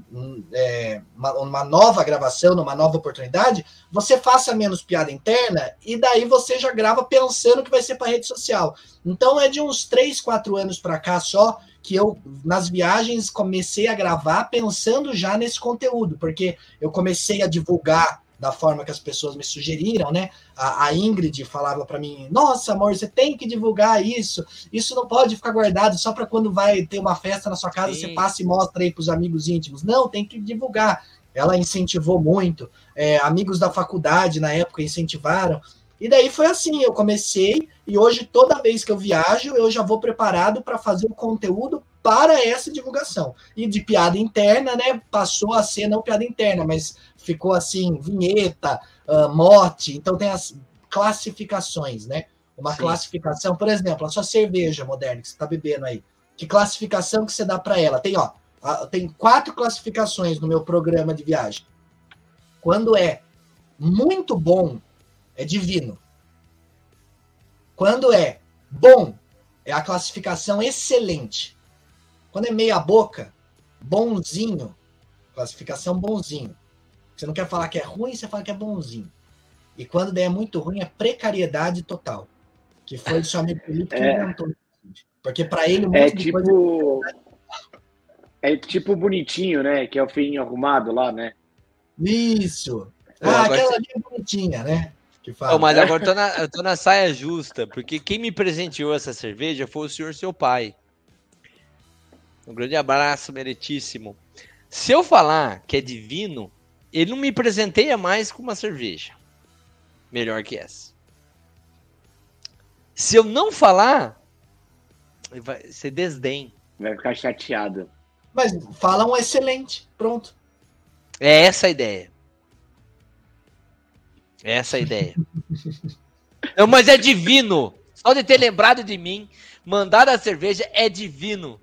é, uma, uma, nova gravação, numa nova oportunidade, você faça menos piada interna e daí você já grava pensando que vai ser para rede social. Então é de uns 3, 4 anos para cá só que eu, nas viagens, comecei a gravar pensando já nesse conteúdo, porque eu comecei a divulgar da forma que as pessoas me sugeriram, né? A, a Ingrid falava para mim: Nossa, amor, você tem que divulgar isso. Isso não pode ficar guardado só para quando vai ter uma festa na sua casa, Sim. você passa e mostra aí para os amigos íntimos. Não, tem que divulgar. Ela incentivou muito. É, amigos da faculdade na época incentivaram. E daí foi assim: eu comecei e hoje, toda vez que eu viajo, eu já vou preparado para fazer o conteúdo para essa divulgação. E de piada interna, né? Passou a ser não piada interna, mas ficou assim, vinheta, uh, mote, então tem as classificações, né? Uma Sim. classificação, por exemplo, a sua cerveja moderna que você está bebendo aí, que classificação que você dá para ela? Tem, ó, tem quatro classificações no meu programa de viagem. Quando é muito bom, é divino. Quando é bom, é a classificação excelente. Quando é meia boca, bonzinho, classificação bonzinho. Você não quer falar que é ruim, você fala que é bonzinho. E quando der muito ruim, é precariedade total. Que foi o seu amigo Felipe que é. inventou. Porque para ele, um é tipo... É tipo bonitinho, né? Que é o feinho arrumado lá, né? Isso. Ah, aquela ali é bonitinha, né? Que fala. Oh, mas agora eu tô, na, eu tô na saia justa, porque quem me presenteou essa cerveja foi o senhor seu pai. Um grande abraço, meritíssimo. Se eu falar que é divino, ele não me presenteia mais com uma cerveja melhor que essa. Se eu não falar, vai ser desdém. Vai ficar chateado. Mas fala um excelente, pronto. É essa a ideia. É essa a ideia. não, mas é divino. Só de ter lembrado de mim, mandado a cerveja é divino.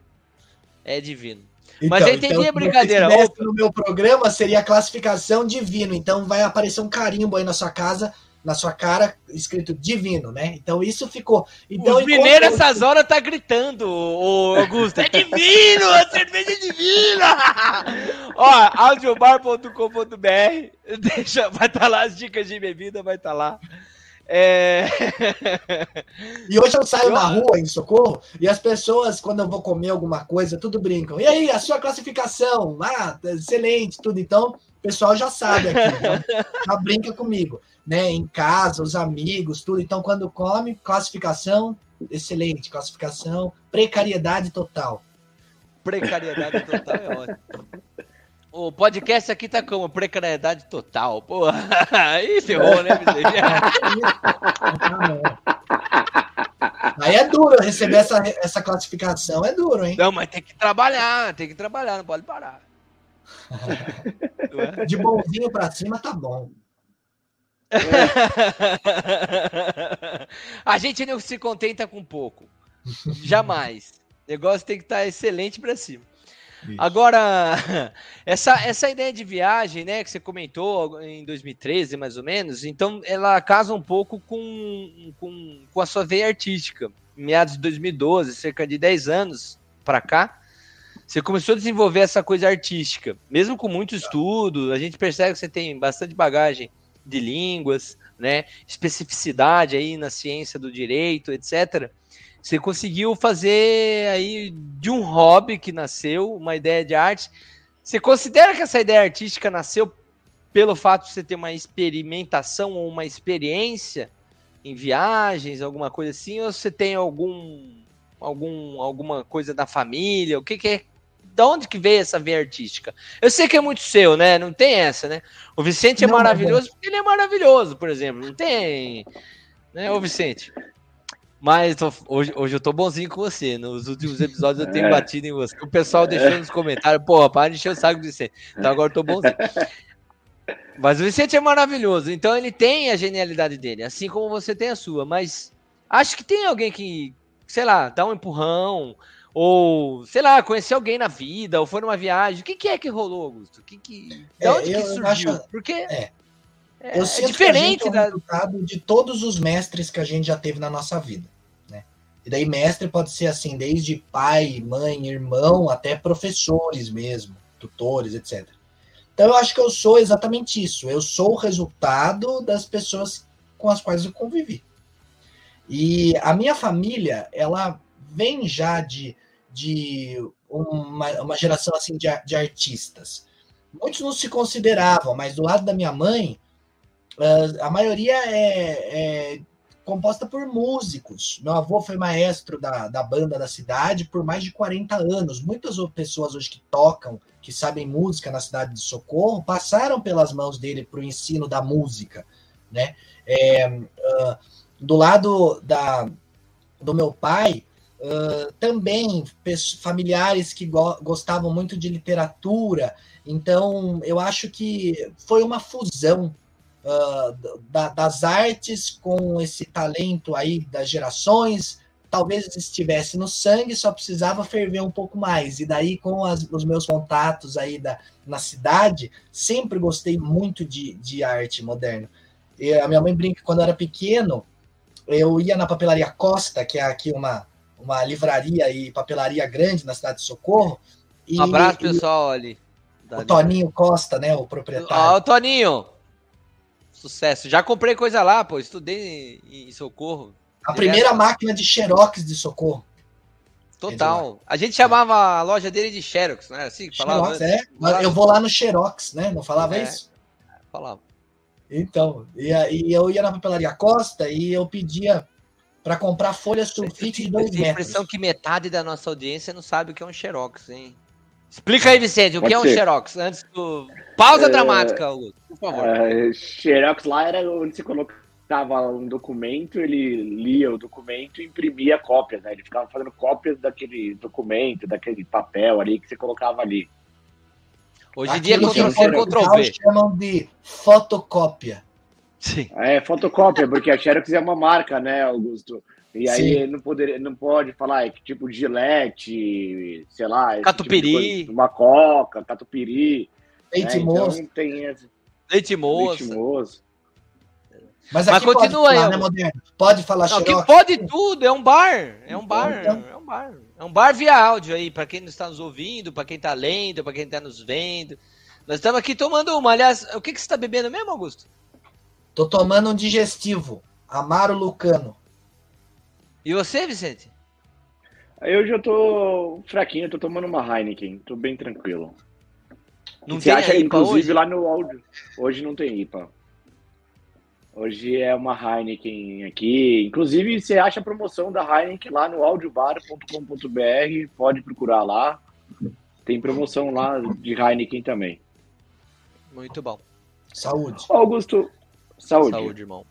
É divino. Então, Mas eu entendi então, a brincadeira. No meu programa seria a classificação divino. Então vai aparecer um carimbo aí na sua casa, na sua cara, escrito divino, né? Então isso ficou. Então, o primeiro enquanto... essas horas tá gritando, o Augusto. É divino! A cerveja é divina! Ó, audiobar.com.br. Deixa, vai estar tá lá as dicas de bebida, vai estar tá lá. É... e hoje eu saio na rua em Socorro e as pessoas, quando eu vou comer alguma coisa, tudo brincam. E aí, a sua classificação? Ah, excelente, tudo. Então, o pessoal já sabe aqui, então, já brinca comigo, né? Em casa, os amigos, tudo. Então, quando come, classificação, excelente. Classificação, precariedade total. Precariedade total é ótimo. O podcast aqui tá como precariedade total. Porra, aí ferrou, né, Aí é duro receber essa, essa classificação, é duro, hein? Não, mas tem que trabalhar, tem que trabalhar, não pode parar. De bonzinho pra cima tá bom. A gente não se contenta com pouco. Jamais. O negócio tem que estar tá excelente para cima. Isso. Agora, essa, essa ideia de viagem, né, que você comentou em 2013, mais ou menos, então ela casa um pouco com, com, com a sua veia artística. Em meados de 2012, cerca de 10 anos para cá, você começou a desenvolver essa coisa artística. Mesmo com muito estudo, a gente percebe que você tem bastante bagagem de línguas, né, especificidade aí na ciência do direito, etc. Você conseguiu fazer aí de um hobby que nasceu, uma ideia de arte. Você considera que essa ideia artística nasceu pelo fato de você ter uma experimentação ou uma experiência em viagens, alguma coisa assim, ou você tem algum, algum alguma coisa da família? O que, que é? De onde que veio essa veia artística? Eu sei que é muito seu, né? Não tem essa, né? O Vicente é não, maravilhoso não. porque ele é maravilhoso, por exemplo. Não tem, né, ô Vicente? Mas tô, hoje, hoje eu tô bonzinho com você. Nos últimos episódios eu tenho é. batido em você. O pessoal deixou nos comentários, porra, para de encher o saco de você. Então agora eu tô bonzinho. Mas o Vicente é maravilhoso. Então ele tem a genialidade dele, assim como você tem a sua. Mas acho que tem alguém que, sei lá, dá um empurrão, ou, sei lá, conhecer alguém na vida, ou foi numa viagem. O que, que é que rolou, Augusto? Que que, de é, onde que surgiu? Acho, Porque. É. É, eu sinto é diferente da... de todos os mestres que a gente já teve na nossa vida. Né? E daí, mestre pode ser assim, desde pai, mãe, irmão, até professores mesmo. tutores, etc. Então eu acho que eu sou exatamente isso. Eu sou o resultado das pessoas com as quais eu convivi. E a minha família, ela vem já de, de uma, uma geração assim de, de artistas. Muitos não se consideravam, mas do lado da minha mãe, a maioria é, é composta por músicos. Meu avô foi maestro da, da banda da cidade por mais de 40 anos. Muitas pessoas hoje que tocam, que sabem música na cidade de Socorro, passaram pelas mãos dele para o ensino da música. Né? É, uh, do lado da, do meu pai, uh, também familiares que go gostavam muito de literatura. Então, eu acho que foi uma fusão uh, da, das artes com esse talento aí das gerações. Talvez estivesse no sangue, só precisava ferver um pouco mais. E daí, com as, os meus contatos aí da, na cidade, sempre gostei muito de, de arte moderna. E a minha mãe brinca quando eu era pequeno, eu ia na papelaria Costa, que é aqui uma, uma livraria e papelaria grande na cidade de Socorro. E, um abraço, pessoal, ali. O Toninho Costa, né, o proprietário. Ó, oh, Toninho, Sucesso. Já comprei coisa lá, pô. Estudei em, Socorro. A primeira máquina de Xerox de Socorro. Total. A gente chamava a loja dele de Xerox, né? Assim, falava Xerox, é. Eu vou lá no Xerox, né? Não falava é, isso? Falava. Então, e, e eu ia na papelaria Costa e eu pedia para comprar folha sulfite de dois metros. a impressão que metade da nossa audiência não sabe o que é um Xerox, hein? Explica aí, Vicente, o Pode que é um Xerox? Antes do... Pausa é... dramática, Augusto, por favor. É, Xerox lá era onde você colocava um documento, ele lia o documento e imprimia cópias, né? Ele ficava fazendo cópias daquele documento, daquele papel ali que você colocava ali. Hoje em dia, Ctrl-C, Ctrl-V. chamam de fotocópia. Sim. É, fotocópia, porque a Xerox é uma marca, né, Augusto? E aí não, poderia, não pode falar é, tipo gilete, sei lá. Catupiry. Tipo uma coca, catupiry. Leite né? moço. Então, tem esse... Leite moço. Leite moço. Mas, Mas continua aí. Né, Pode falar não, que pode tudo, é um bar. É um bar. Então. É um bar. É um bar via áudio aí, para quem está nos ouvindo, para quem está lendo, para quem está nos vendo. Nós estamos aqui tomando uma. Aliás, o que, que você está bebendo mesmo, Augusto? Tô tomando um digestivo. Amaro Lucano. E você, Vicente? Eu já tô fraquinho, tô tomando uma Heineken, tô bem tranquilo. Não você acha, inclusive, hoje? lá no áudio. Hoje não tem IPA. Hoje é uma Heineken aqui. Inclusive, você acha a promoção da Heineken lá no audiobar.com.br. Pode procurar lá. Tem promoção lá de Heineken também. Muito bom. Saúde. Augusto, saúde. Saúde, irmão.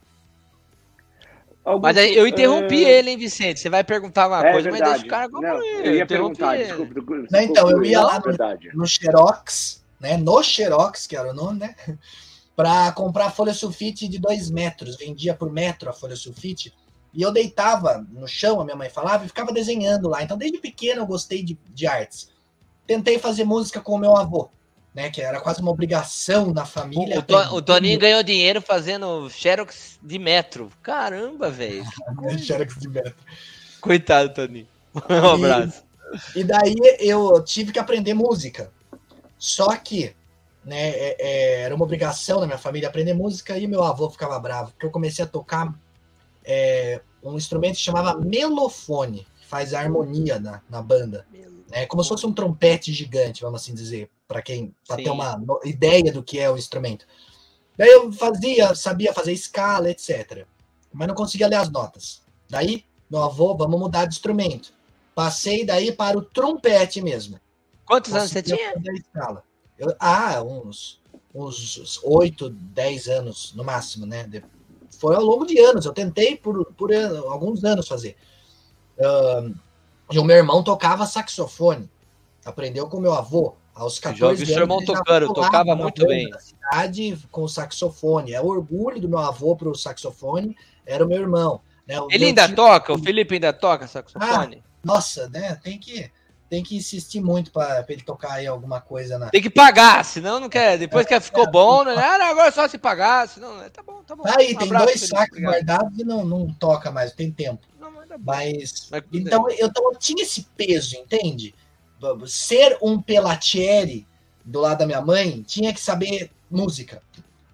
Augusto, mas aí eu interrompi uh... ele, hein, Vicente? Você vai perguntar alguma é coisa, verdade. mas deixa o cara como Não, eu, eu ia perguntar, desculpa, desculpa, Não, então, eu ia lá no, no Xerox, né? No Xerox, que era o nome, né? Para comprar folha sulfite de dois metros. Vendia por metro a folha sulfite. E eu deitava no chão, a minha mãe falava, e ficava desenhando lá. Então, desde pequeno, eu gostei de, de artes. Tentei fazer música com o meu avô né? Que era quase uma obrigação na família. O, o Toninho ganhou dinheiro fazendo xerox de metro. Caramba, velho. xerox de metro. Coitado, Toninho. Um abraço. E, e, daí eu tive que aprender música. Só que né, é, é, era uma obrigação na minha família aprender música e meu avô ficava bravo, porque eu comecei a tocar é, um instrumento que chamava melofone, que faz a harmonia na, na banda. É como se fosse um trompete gigante, vamos assim dizer para quem para ter uma ideia do que é o instrumento. Daí eu fazia, sabia fazer escala, etc. Mas não conseguia ler as notas. Daí, meu avô, vamos mudar de instrumento. Passei daí para o trompete mesmo. Quantos anos você tinha? Escala. Eu, ah, uns, uns 8, 10 anos no máximo, né? Foi ao longo de anos. Eu tentei por, por alguns anos fazer. Uh, e o meu irmão tocava saxofone. Aprendeu com meu avô. Aos 14 Já vi seu irmão tocando, tocava muito bem. Na cidade com saxofone. É o orgulho do meu avô para o saxofone, era o meu irmão. Né? O Ele ainda tio... toca? O Felipe ainda toca saxofone? Ah, nossa, né? Tem que, tem que insistir muito para ele tocar aí alguma coisa. Na... Tem que pagar, senão não quer. Depois que ficou é, bom, né? Ah, agora é só se pagar, senão. Tá bom, tá bom. Aí um tem dois sacos guardados e não, não toca mais, tem tempo. Não, mas, mas, mas então, eu, então eu tinha esse peso, entende? Ser um Pelatieri do lado da minha mãe, tinha que saber música.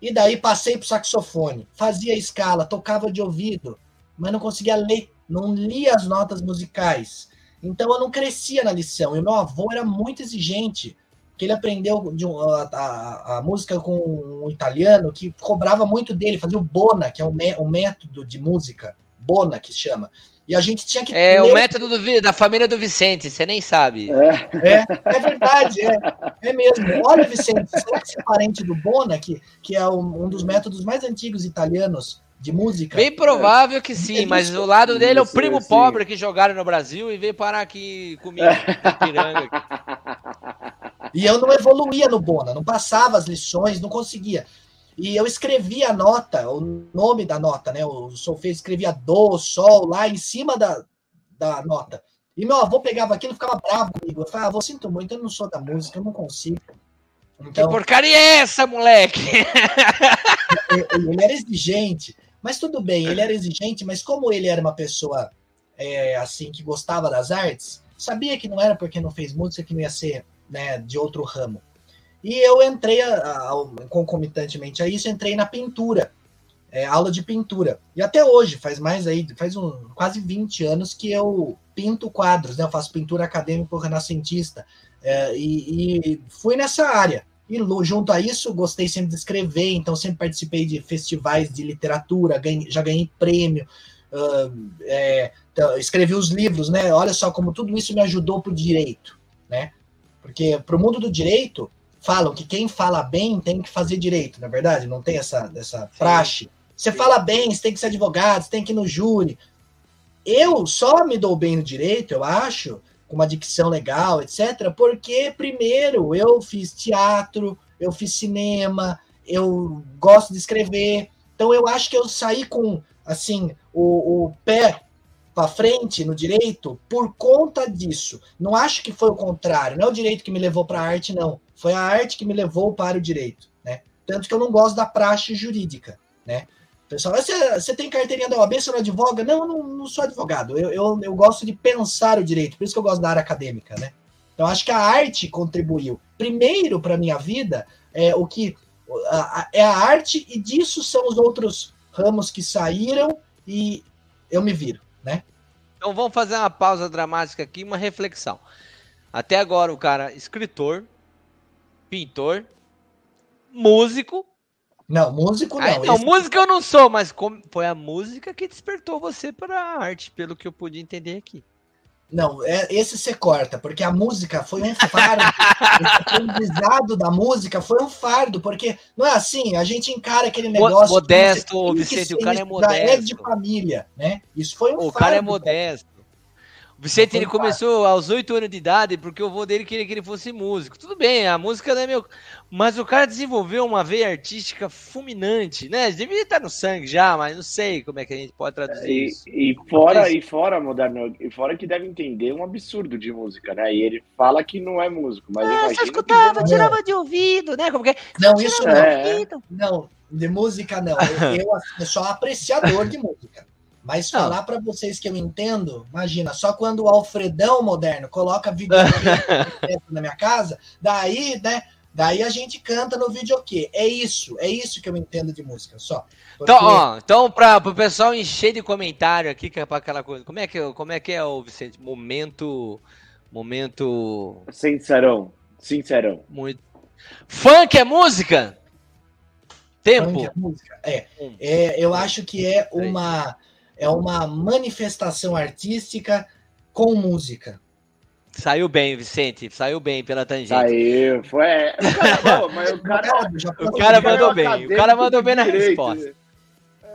E daí passei pro saxofone, fazia escala, tocava de ouvido, mas não conseguia ler, não lia as notas musicais. Então eu não crescia na lição. E meu avô era muito exigente, que ele aprendeu de um, a, a, a, música com um italiano que cobrava muito dele, fazia o bona, que é o, me, o método de música, bona que chama. E a gente tinha que. É ler... o método do, da família do Vicente, você nem sabe. É, é, é verdade, é, é mesmo. Olha, Vicente, será que você é parente do Bona, que, que é um, um dos métodos mais antigos italianos de música? Bem provável que sim, mas o lado dele é o primo sim. pobre que jogaram no Brasil e veio parar aqui comigo, Piranga. E eu não evoluía no Bona, não passava as lições, não conseguia. E eu escrevia a nota, o nome da nota, né? O solfejo escrevia do, sol, lá em cima da, da nota. E meu avô pegava aquilo e ficava bravo comigo. Eu falava, ah, vou sinto muito, eu não sou da música, eu não consigo. Então, que porcaria é essa, moleque? ele era exigente, mas tudo bem, ele era exigente, mas como ele era uma pessoa é, assim que gostava das artes, sabia que não era porque não fez música que não ia ser né, de outro ramo. E eu entrei, a, a, concomitantemente a isso, entrei na pintura, é, aula de pintura. E até hoje, faz mais aí, faz um, quase 20 anos que eu pinto quadros, né? Eu faço pintura acadêmico renascentista. É, e, e, fui nessa área. E junto a isso, gostei sempre de escrever, então sempre participei de festivais de literatura, ganhei, já ganhei prêmio, uh, é, então, escrevi os livros, né? Olha só como tudo isso me ajudou para o direito, né? Porque para o mundo do direito, falam que quem fala bem tem que fazer direito, na é verdade? Não tem essa, essa praxe. Você fala bem, você tem que ser advogado, você tem que ir no júri. Eu só me dou bem no direito, eu acho, com uma dicção legal, etc., porque, primeiro, eu fiz teatro, eu fiz cinema, eu gosto de escrever. Então, eu acho que eu saí com, assim, o, o pé para frente no direito por conta disso. Não acho que foi o contrário. Não é o direito que me levou para a arte, não. Foi a arte que me levou para o direito, né? Tanto que eu não gosto da praxe jurídica, né? Pessoal, você, você tem carteirinha da OAB, você não advoga? Não, eu não, não sou advogado. Eu, eu, eu gosto de pensar o direito, por isso que eu gosto da área acadêmica, né? Então, acho que a arte contribuiu. Primeiro, para minha vida, é o que a, é a arte, e disso são os outros ramos que saíram e eu me viro? Então, vamos fazer uma pausa dramática aqui, uma reflexão. Até agora, o cara, escritor, pintor, músico. Não, músico não. Aí, não, Esse... músico eu não sou, mas foi a música que despertou você para a arte, pelo que eu pude entender aqui. Não, é, esse você corta, porque a música foi um fardo. Esse aprendizado da música foi um fardo, porque não é assim, a gente encara aquele negócio. Modesto, Vicente, o cara é modesto. É de família, né? Isso foi um o fardo. O cara é modesto. Vicente, ele começou aos 8 anos de idade porque o avô dele queria que ele fosse músico. Tudo bem, a música não é meu. Mas o cara desenvolveu uma veia artística fulminante, né? Devia estar no sangue já, mas não sei como é que a gente pode traduzir e, isso. E fora, mas... e fora, moderno, e fora que deve entender um absurdo de música, né? E ele fala que não é músico, mas ah, eu só escutava, que... tirava de ouvido, né? Como que é? Não, isso não. É... Não, de música não. Eu, eu, eu sou apreciador de música. Mas não. falar para vocês que eu entendo, imagina, só quando o Alfredão moderno coloca videogame na minha casa, daí, né? Daí a gente canta no videokê. É isso, é isso que eu entendo de música, só. Porque... Então, ó, então para o pessoal encher de comentário aqui, que é para aquela coisa. Como é que como é que é o Vicente? Momento momento sincerão, sincerão. Muito Funk é música? Tempo. Funk é música. É, é eu acho que é uma é uma manifestação artística com música. Saiu bem, Vicente. Saiu bem pela tangente. Saiu, foi. mas o cara, o cara mandou é bem. O cara mandou bem na resposta.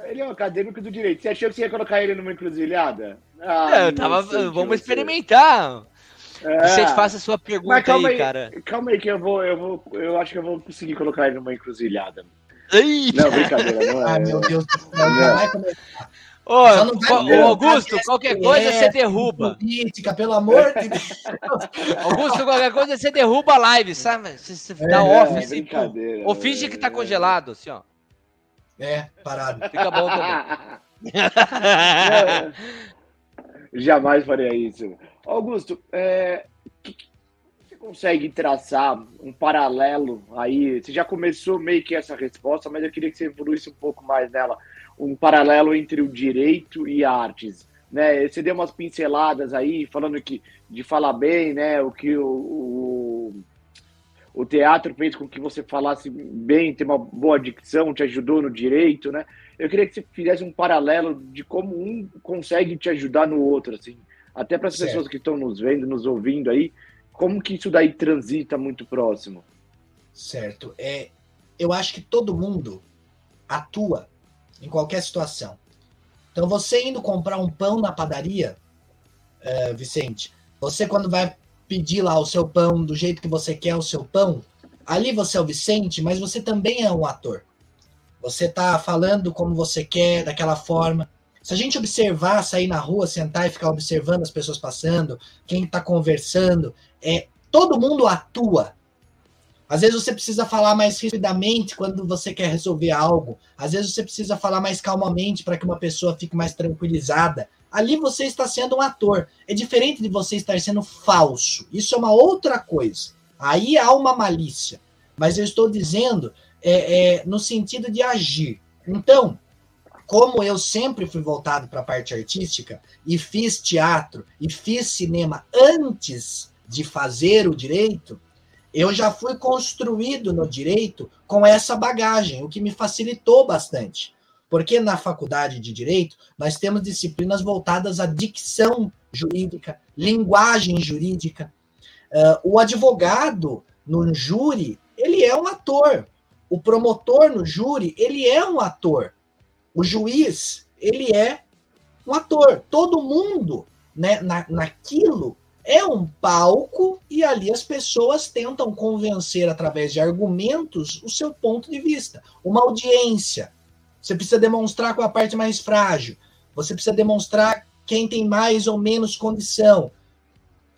Ele é um acadêmico do direito. Você achou que você ia colocar ele numa encruzilhada? Ah, é, eu tava. Vamos experimentar. É. Vicente, faça a sua pergunta aí, aí, cara. Calma aí, que eu vou, eu vou. Eu acho que eu vou conseguir colocar ele numa encruzilhada. Não, brincadeira, não é. Ai, meu Deus do céu, não vai começar. Ô, ô Augusto, qualquer coisa você derruba. Política, pelo amor de Deus. Augusto, qualquer coisa você derruba a live, sabe? Você, dá é, off, assim, ou finge que tá é. congelado, assim, ó. É, parado. Fica bom também. Jamais faria isso. Augusto, é, consegue traçar um paralelo aí? Você já começou meio que essa resposta, mas eu queria que você evoluísse um pouco mais nela. Um paralelo entre o direito e artes. Né? Você deu umas pinceladas aí, falando que de falar bem, né? O que o, o, o teatro fez com que você falasse bem, ter uma boa dicção, te ajudou no direito, né? Eu queria que você fizesse um paralelo de como um consegue te ajudar no outro, assim. Até para as pessoas que estão nos vendo, nos ouvindo aí, como que isso daí transita muito próximo? Certo. É, eu acho que todo mundo atua em qualquer situação. Então, você indo comprar um pão na padaria, é, Vicente, você quando vai pedir lá o seu pão do jeito que você quer o seu pão, ali você é o Vicente, mas você também é um ator. Você está falando como você quer, daquela forma. Se a gente observar, sair na rua, sentar e ficar observando as pessoas passando, quem está conversando, é todo mundo atua. Às vezes você precisa falar mais rapidamente quando você quer resolver algo. Às vezes você precisa falar mais calmamente para que uma pessoa fique mais tranquilizada. Ali você está sendo um ator. É diferente de você estar sendo falso. Isso é uma outra coisa. Aí há uma malícia. Mas eu estou dizendo é, é, no sentido de agir. Então, como eu sempre fui voltado para a parte artística e fiz teatro e fiz cinema antes de fazer o direito, eu já fui construído no direito com essa bagagem, o que me facilitou bastante. Porque na faculdade de direito nós temos disciplinas voltadas à dicção jurídica, linguagem jurídica. Uh, o advogado no júri, ele é um ator. O promotor no júri, ele é um ator. O juiz, ele é um ator. Todo mundo né, na, naquilo é um palco e ali as pessoas tentam convencer através de argumentos o seu ponto de vista. Uma audiência. Você precisa demonstrar qual é a parte mais frágil. Você precisa demonstrar quem tem mais ou menos condição.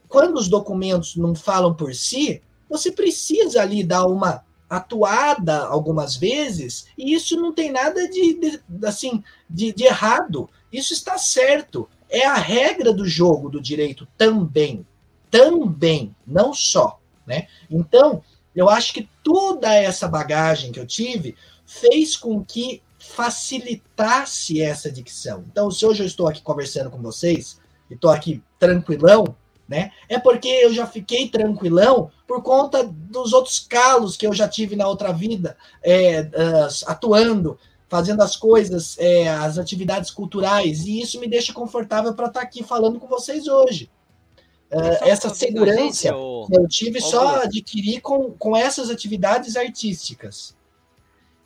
Quando os documentos não falam por si, você precisa ali dar uma atuada algumas vezes, e isso não tem nada de, de assim de, de errado. Isso está certo. É a regra do jogo do direito também. Também, não só. Né? Então, eu acho que toda essa bagagem que eu tive fez com que facilitasse essa dicção. Então, se hoje eu estou aqui conversando com vocês, e estou aqui tranquilão, né? É porque eu já fiquei tranquilão por conta dos outros calos que eu já tive na outra vida, é, uh, atuando, fazendo as coisas, é, as atividades culturais, e isso me deixa confortável para estar tá aqui falando com vocês hoje. Uh, essa segurança que eu tive só adquiri com, com essas atividades artísticas.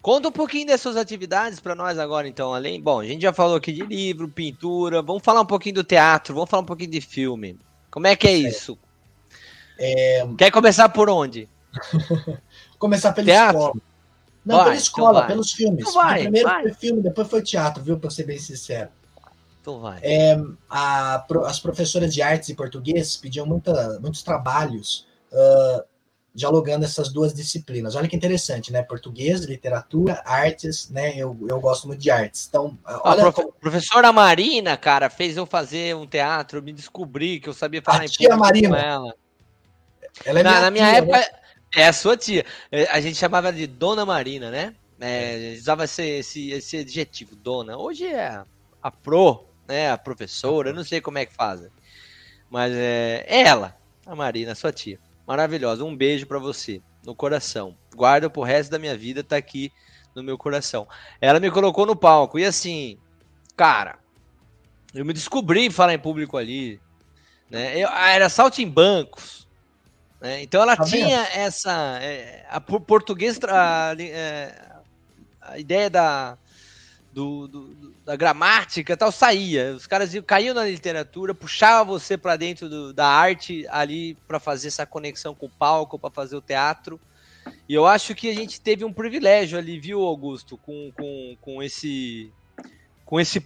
Conta um pouquinho das suas atividades para nós agora, então. Além, bom, a gente já falou aqui de livro, pintura. Vamos falar um pouquinho do teatro. Vamos falar um pouquinho de filme. Como é que é isso? É... Quer começar por onde? começar pela teatro? escola. Não, vai, pela então escola, então pelos filmes. Então vai, primeiro vai. foi filme, depois foi teatro, viu? Pra ser bem sincero. Então vai. É, a, as professoras de artes e português pediam muita, muitos trabalhos uh, dialogando essas duas disciplinas. Olha que interessante, né? Português, literatura, artes, né? Eu, eu gosto muito de artes. Então, olha. A prof... como... professora Marina, cara, fez eu fazer um teatro, me descobri que eu sabia falar a em tia Marina. com ela. Ela é na, minha, na minha tia, época, né? É a sua tia. É, a gente chamava de Dona Marina, né? É, usava esse, esse, esse adjetivo, dona. Hoje é a pro, né? A professora, eu não sei como é que faz. Mas é, é ela, a Marina, sua tia maravilhosa. Um beijo para você, no coração. Guarda pro resto da minha vida, tá aqui no meu coração. Ela me colocou no palco e assim, cara, eu me descobri falar em público ali, né? Eu, ah, era saltimbancos, né? Então ela tá tinha vendo? essa é, a português a, é, a ideia da do, do, da gramática tal, saía. Os caras caíam na literatura, puxava você para dentro do, da arte ali para fazer essa conexão com o palco, para fazer o teatro. E eu acho que a gente teve um privilégio ali, viu, Augusto, com, com, com esse. Com esse.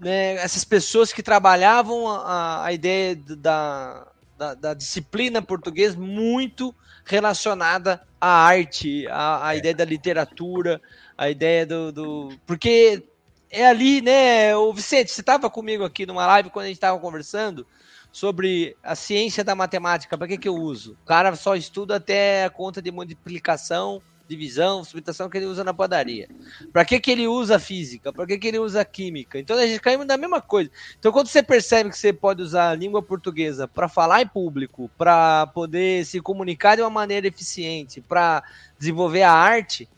Né, essas pessoas que trabalhavam a, a ideia da, da, da disciplina portuguesa muito relacionada à arte, à, à é. ideia da literatura, a ideia do, do. Porque é ali, né? O Vicente, você estava comigo aqui numa live quando a gente estava conversando sobre a ciência da matemática. Para que, que eu uso? O cara só estuda até a conta de multiplicação, divisão, subtração que ele usa na padaria. Para que, que ele usa física? Para que, que ele usa química? Então a gente caímos na mesma coisa. Então quando você percebe que você pode usar a língua portuguesa para falar em público, para poder se comunicar de uma maneira eficiente, para desenvolver a arte,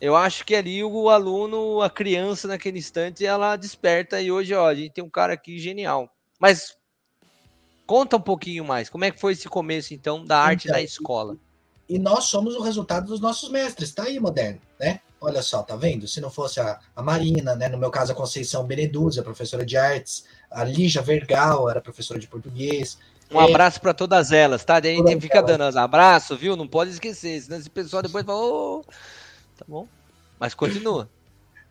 eu acho que ali o aluno, a criança naquele instante, ela desperta e hoje, ó, a gente tem um cara aqui genial. Mas conta um pouquinho mais, como é que foi esse começo então da arte então, da escola? E nós somos o resultado dos nossos mestres, tá aí, moderno, né? Olha só, tá vendo? Se não fosse a, a Marina, né? No meu caso, a Conceição Beneduzzi, professora de artes, a Lígia Vergal era professora de português. Um é, abraço para todas elas, tá? Daí a gente fica dando abraço, viu? Não pode esquecer, senão esse pessoal depois fala, oh, Tá bom. Mas continua.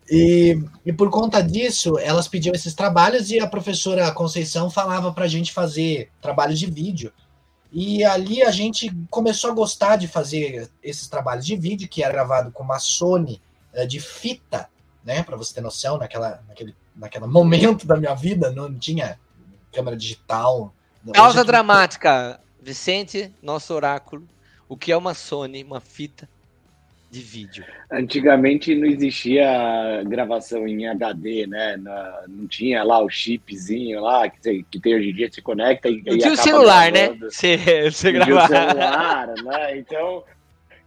E, e por conta disso, elas pediam esses trabalhos e a professora Conceição falava para a gente fazer trabalhos de vídeo. E ali a gente começou a gostar de fazer esses trabalhos de vídeo, que era gravado com uma Sony eh, de fita, né? Para você ter noção, naquela, naquele, naquele momento da minha vida não tinha câmera digital. Causa dramática, Vicente, nosso oráculo. O que é uma Sony, uma fita? De vídeo. Antigamente não existia gravação em HD, né? não tinha lá o chipzinho lá que, que tem hoje em dia, se conecta e. Não tinha o celular, né? gravando. né? Você, você gravava. celular, né? Então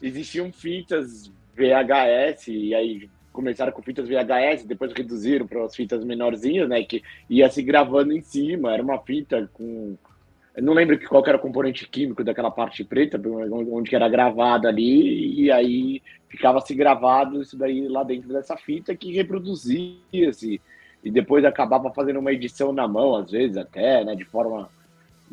existiam fitas VHS, e aí começaram com fitas VHS, depois reduziram para as fitas menorzinhas, né? Que ia se gravando em cima, era uma fita com eu não lembro qual era o componente químico daquela parte preta, onde era gravado ali, e aí ficava-se gravado isso daí lá dentro dessa fita que reproduzia-se, e depois acabava fazendo uma edição na mão, às vezes até, né, de forma.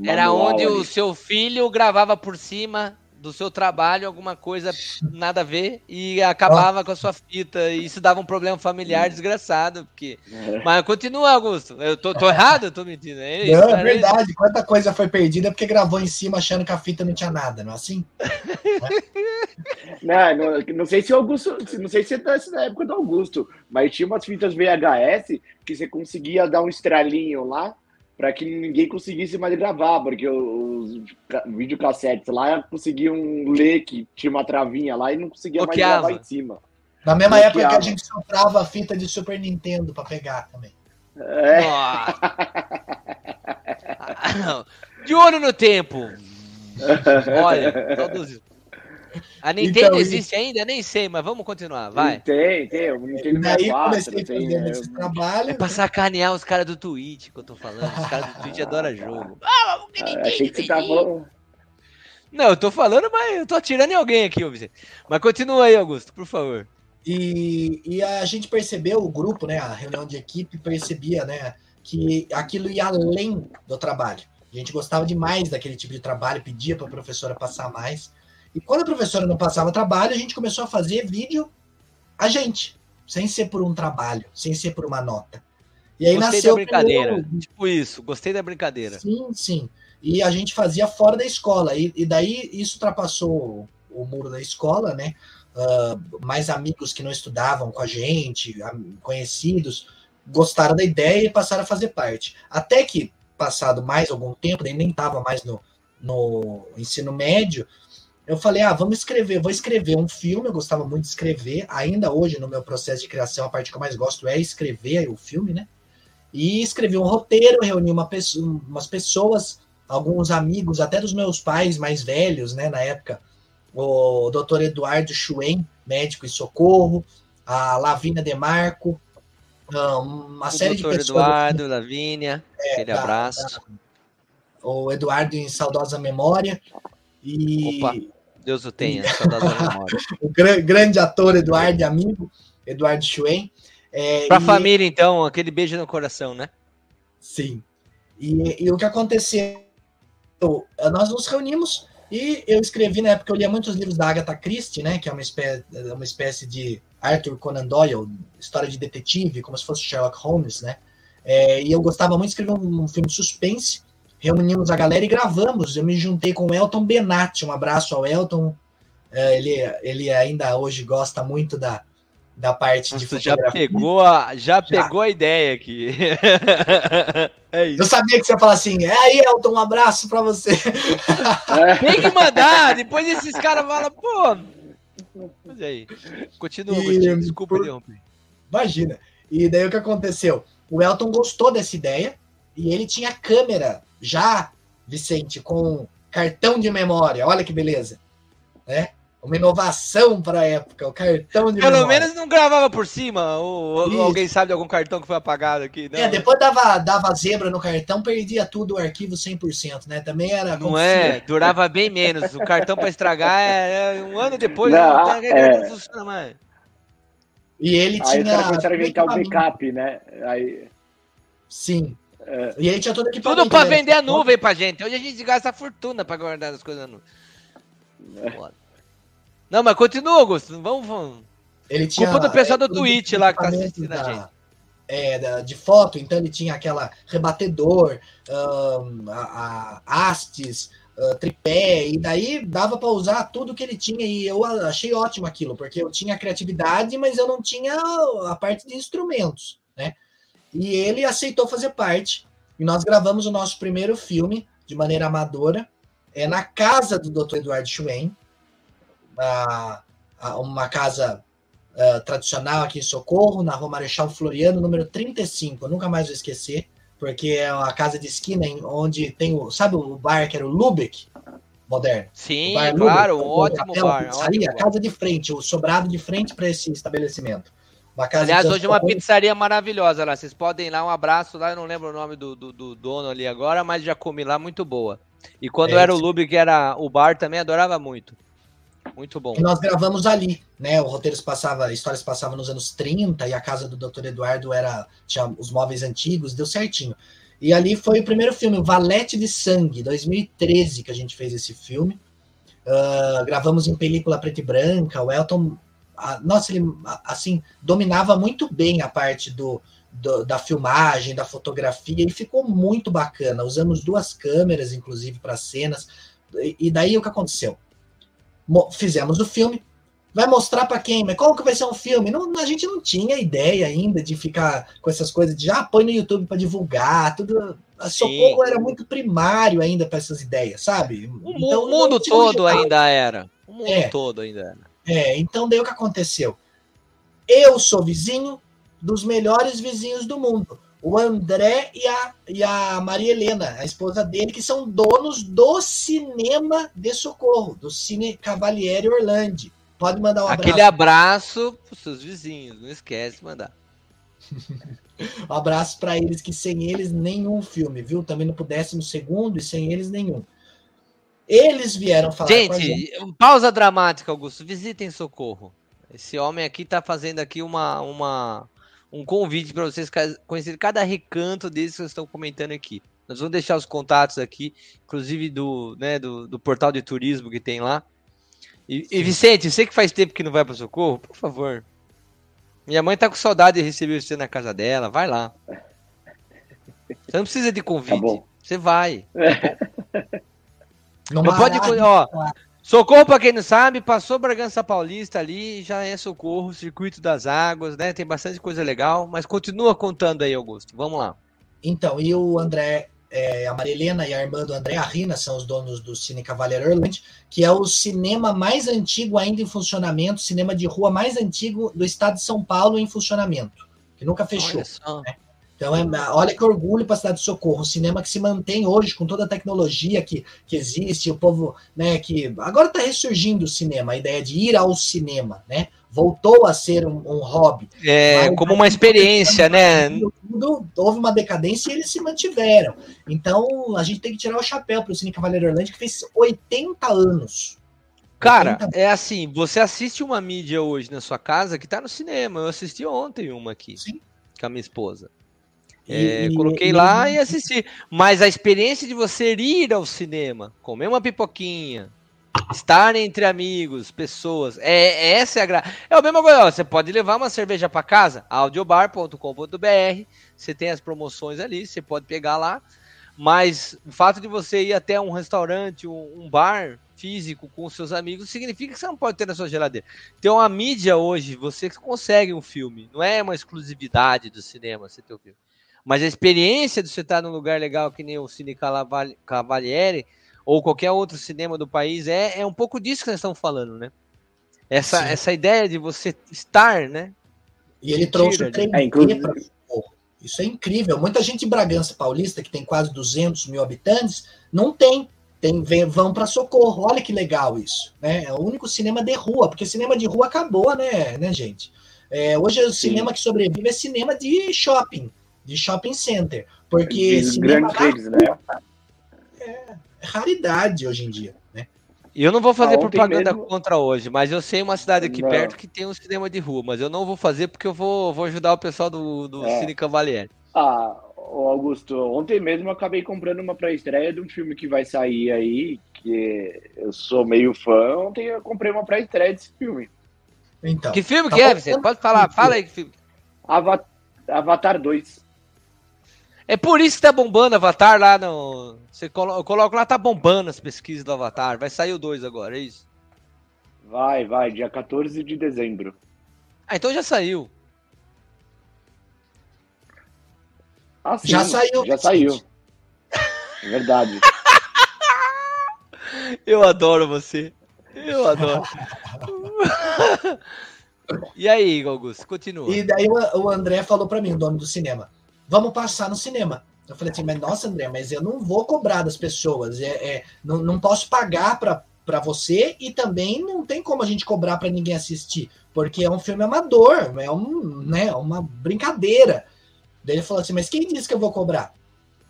Era onde ali. o seu filho gravava por cima do seu trabalho alguma coisa nada a ver e acabava com a sua fita. E isso dava um problema familiar desgraçado. Porque... É. Mas continua, Augusto. Eu tô, tô errado, eu tô mentindo. É, isso, não, é verdade. Quanta coisa foi perdida porque gravou em cima achando que a fita não tinha nada, não é assim? não, não, não, sei se Augusto, não sei se é da época do Augusto, mas tinha umas fitas VHS que você conseguia dar um estralinho lá para que ninguém conseguisse mais gravar, porque os videocassetes lá conseguiam ler que tinha uma travinha lá e não conseguia mais gravar em cima. Na mesma Bloqueava. época que a gente soprava a fita de Super Nintendo para pegar também. É. de olho no tempo. Olha, todos a Nintendo então, existe e... ainda? Nem sei, mas vamos continuar, vai. Tem, tem. O Nintendo Daí 4, comecei tem, é, esse trabalho. É pra sacanear os caras do Twitch que eu tô falando. Os caras do Twitch adoram jogo. Ah, ah, achei que você falando... Não, eu tô falando, mas eu tô atirando em alguém aqui, ô Vicente. Mas continua aí, Augusto, por favor. E, e a gente percebeu, o grupo, né, a reunião de equipe percebia, né, que aquilo ia além do trabalho. A gente gostava demais daquele tipo de trabalho, pedia para a professora passar mais. E quando a professora não passava trabalho, a gente começou a fazer vídeo a gente, sem ser por um trabalho, sem ser por uma nota. E aí gostei nasceu da brincadeira, primeiro... tipo isso, gostei da brincadeira. Sim, sim. E a gente fazia fora da escola. E, e daí isso ultrapassou o muro da escola, né? Uh, mais amigos que não estudavam com a gente, conhecidos, gostaram da ideia e passaram a fazer parte. Até que, passado mais algum tempo, nem estava mais no, no ensino médio, eu falei, ah, vamos escrever, vou escrever um filme, eu gostava muito de escrever, ainda hoje no meu processo de criação, a parte que eu mais gosto é escrever o filme, né? E escrevi um roteiro, reuni uma pessoa, umas pessoas, alguns amigos, até dos meus pais mais velhos, né, na época, o doutor Eduardo Chuen, médico e socorro, a Lavínia Demarco, uma o série de pessoas. Eduardo, Lavínia, é, aquele tá, abraço. Tá, o Eduardo em saudosa memória. E Opa. Deus o tenha, o grande ator Eduardo, amigo, Eduardo Schwen. É, Para a família, então, aquele beijo no coração, né? Sim. E, e, o que aconteceu? Nós nos reunimos e eu escrevi, na época, eu lia muitos livros da Agatha Christie, né? Que é uma espécie, uma espécie de Arthur Conan Doyle, história de detetive, como se fosse Sherlock Holmes, né? É, e eu gostava muito de escrever um, um filme de suspense reunimos a galera e gravamos. Eu me juntei com o Elton Benatti, um abraço ao Elton. É, ele, ele ainda hoje gosta muito da, da parte Nossa, de fotografia. Já pegou a, já, já. pegou a ideia aqui. é isso. Eu sabia que você ia falar assim, é aí, Elton, um abraço pra você. Tem que mandar, depois esses caras falam, pô. Mas aí, continua, e, desculpa por... interromper. Imagina. E daí o que aconteceu? O Elton gostou dessa ideia e ele tinha câmera já, Vicente, com cartão de memória. Olha que beleza. Né? uma inovação para a época, o cartão de Pelo memória. menos não gravava por cima, ou, ou, alguém sabe de algum cartão que foi apagado aqui. Não. É, depois dava, dava zebra no cartão, perdia tudo o arquivo 100%, né? Também era... Não é, durava bem menos, o cartão para estragar é, é, um ano depois não, não, é... não funciona mais. E ele Aí tinha... Aí começaram a inventar o backup, né? Aí... Sim. É. E ele tinha todo equipamento. Tudo para né? vender a nuvem pra gente. Hoje a gente gasta fortuna para guardar as coisas na nuvem. É. Não, mas continua, Augusto. Vamos, vamos. Ele tinha. Culpa do pessoal do Twitch lá que tá assistindo a gente. É, de foto, então ele tinha aquela rebatedor, um, a, a hastes, uh, tripé, e daí dava para usar tudo que ele tinha, e eu achei ótimo aquilo, porque eu tinha criatividade, mas eu não tinha a parte de instrumentos? E ele aceitou fazer parte, e nós gravamos o nosso primeiro filme de maneira amadora, é na casa do Dr. Eduardo Schwen, a, a uma casa uh, tradicional aqui em Socorro, na Rua Marechal Floriano, número 35. Eu nunca mais vou esquecer, porque é uma casa de esquina onde tem o. Sabe o bar que era o Lubeck? Moderno. Sim, claro, Lubeck, ótimo bar. Pizzaria, a casa de frente, o sobrado de frente para esse estabelecimento. Aliás, hoje é uma pizzaria maravilhosa lá. Vocês podem ir lá, um abraço lá. Eu não lembro o nome do, do, do dono ali agora, mas já comi lá, muito boa. E quando é, era o Lube, que era o bar, também adorava muito. Muito bom. E nós gravamos ali, né? O roteiro se passava, a história se passava nos anos 30 e a casa do Dr. Eduardo era tinha os móveis antigos, deu certinho. E ali foi o primeiro filme, Valete de Sangue, 2013 que a gente fez esse filme. Uh, gravamos em película preta e branca. O Elton, a, nossa, ele assim dominava muito bem a parte do, do, da filmagem, da fotografia e ficou muito bacana. Usamos duas câmeras, inclusive, para cenas. E, e daí o que aconteceu? fizemos o filme. Vai mostrar para quem? Mas como que vai ser um filme? Não, a gente não tinha ideia ainda de ficar com essas coisas de ah, põe no YouTube para divulgar, tudo. A Socorro era muito primário ainda para essas ideias, sabe? O, então, mundo todo ainda era. O mundo é, todo ainda era. É, então daí o que aconteceu? Eu sou vizinho dos melhores vizinhos do mundo o André e a, e a Maria Helena, a esposa dele, que são donos do cinema de Socorro, do Cine Cavaliere Orlando. Pode mandar um abraço. Aquele abraço para os seus vizinhos, não esquece de mandar. um abraço para eles, que sem eles nenhum filme, viu? Também não pudéssemos segundo e sem eles nenhum. Eles vieram falar gente, com a gente. Pausa dramática, Augusto. Visitem Socorro. Esse homem aqui está fazendo aqui uma, uma, um convite para vocês conhecerem cada recanto desses que vocês estão comentando aqui. Nós vamos deixar os contatos aqui, inclusive do, né, do, do portal de turismo que tem lá. E, e, Vicente, você que faz tempo que não vai para Socorro, por favor. Minha mãe tá com saudade de receber você na casa dela, vai lá. Você não precisa de convite, tá você vai. Não pode, ó, Socorro, para quem não sabe, passou Bragança Paulista ali, já é Socorro, Circuito das Águas, né? Tem bastante coisa legal, mas continua contando aí, Augusto. Vamos lá. Então, e o André, é, a Marilena e a irmã do André, a Rina, são os donos do Cine Cavalier Orland, que é o cinema mais antigo ainda em funcionamento, cinema de rua mais antigo do estado de São Paulo em funcionamento, que nunca fechou. Né? Então, é, olha que orgulho para a cidade de Socorro, um cinema que se mantém hoje com toda a tecnologia que, que existe, o povo, né, que agora está ressurgindo o cinema, a ideia de ir ao cinema, né? Voltou a ser um, um hobby. É, como uma experiência, né? Tudo, houve uma decadência e eles se mantiveram. Então, a gente tem que tirar o chapéu para o Cine Cavaleiro Orlando, que fez 80 anos. Cara, 80... é assim, você assiste uma mídia hoje na sua casa que está no cinema. Eu assisti ontem uma aqui. Sim. Com a minha esposa. É, e, coloquei e, lá e... assisti. Mas a experiência de você ir ao cinema, comer uma pipoquinha, estar entre amigos, pessoas, é essa é a graça. É o mesmo coisa, você pode levar uma cerveja para casa, audiobar.com.br, você tem as promoções ali, você pode pegar lá. Mas o fato de você ir até um restaurante, um bar físico com seus amigos, significa que você não pode ter na sua geladeira. Então a mídia hoje, você consegue um filme. Não é uma exclusividade do cinema você ter o filme. Mas a experiência de você estar num lugar legal que nem o Cine Cavalieri ou qualquer outro cinema do país é, é um pouco disso que nós estamos falando, né? Essa, essa ideia de você estar, né? E ele trouxe o 3D para Isso é incrível. Muita gente em Bragança Paulista, que tem quase 200 mil habitantes, não tem. tem vem, vão para Socorro. Olha que legal isso. Né? É o único cinema de rua, porque cinema de rua acabou, né, né gente? É, hoje o cinema que sobrevive é cinema de shopping, de shopping center. Porque de cinema grandes né? É, raridade hoje em dia. E eu não vou fazer ah, propaganda mesmo... contra hoje, mas eu sei uma cidade aqui não. perto que tem um cinema de rua, mas eu não vou fazer porque eu vou, vou ajudar o pessoal do, do é. Cine Cavalieri. Ah, Augusto, ontem mesmo eu acabei comprando uma pré-estreia de um filme que vai sair aí, que eu sou meio fã. Ontem eu comprei uma pré-estreia desse filme. Então, que filme tá que é, Vicente? Pode falar, fala aí que filme. Avatar 2. É por isso que tá bombando Avatar lá no. Você coloca, coloca lá, tá bombando as pesquisas do Avatar. Vai sair o 2 agora, é isso? Vai, vai, dia 14 de dezembro. Ah, então já saiu. Ah, sim, já saiu. Já saiu. É verdade. Eu adoro você. Eu adoro. e aí, Augusto, continua. E daí o André falou para mim, o dono do cinema vamos passar no cinema. Eu falei assim, mas nossa, André, mas eu não vou cobrar das pessoas, é, é não, não posso pagar para você e também não tem como a gente cobrar para ninguém assistir, porque é um filme amador, é um, né, uma brincadeira. Daí ele falou assim, mas quem disse que eu vou cobrar?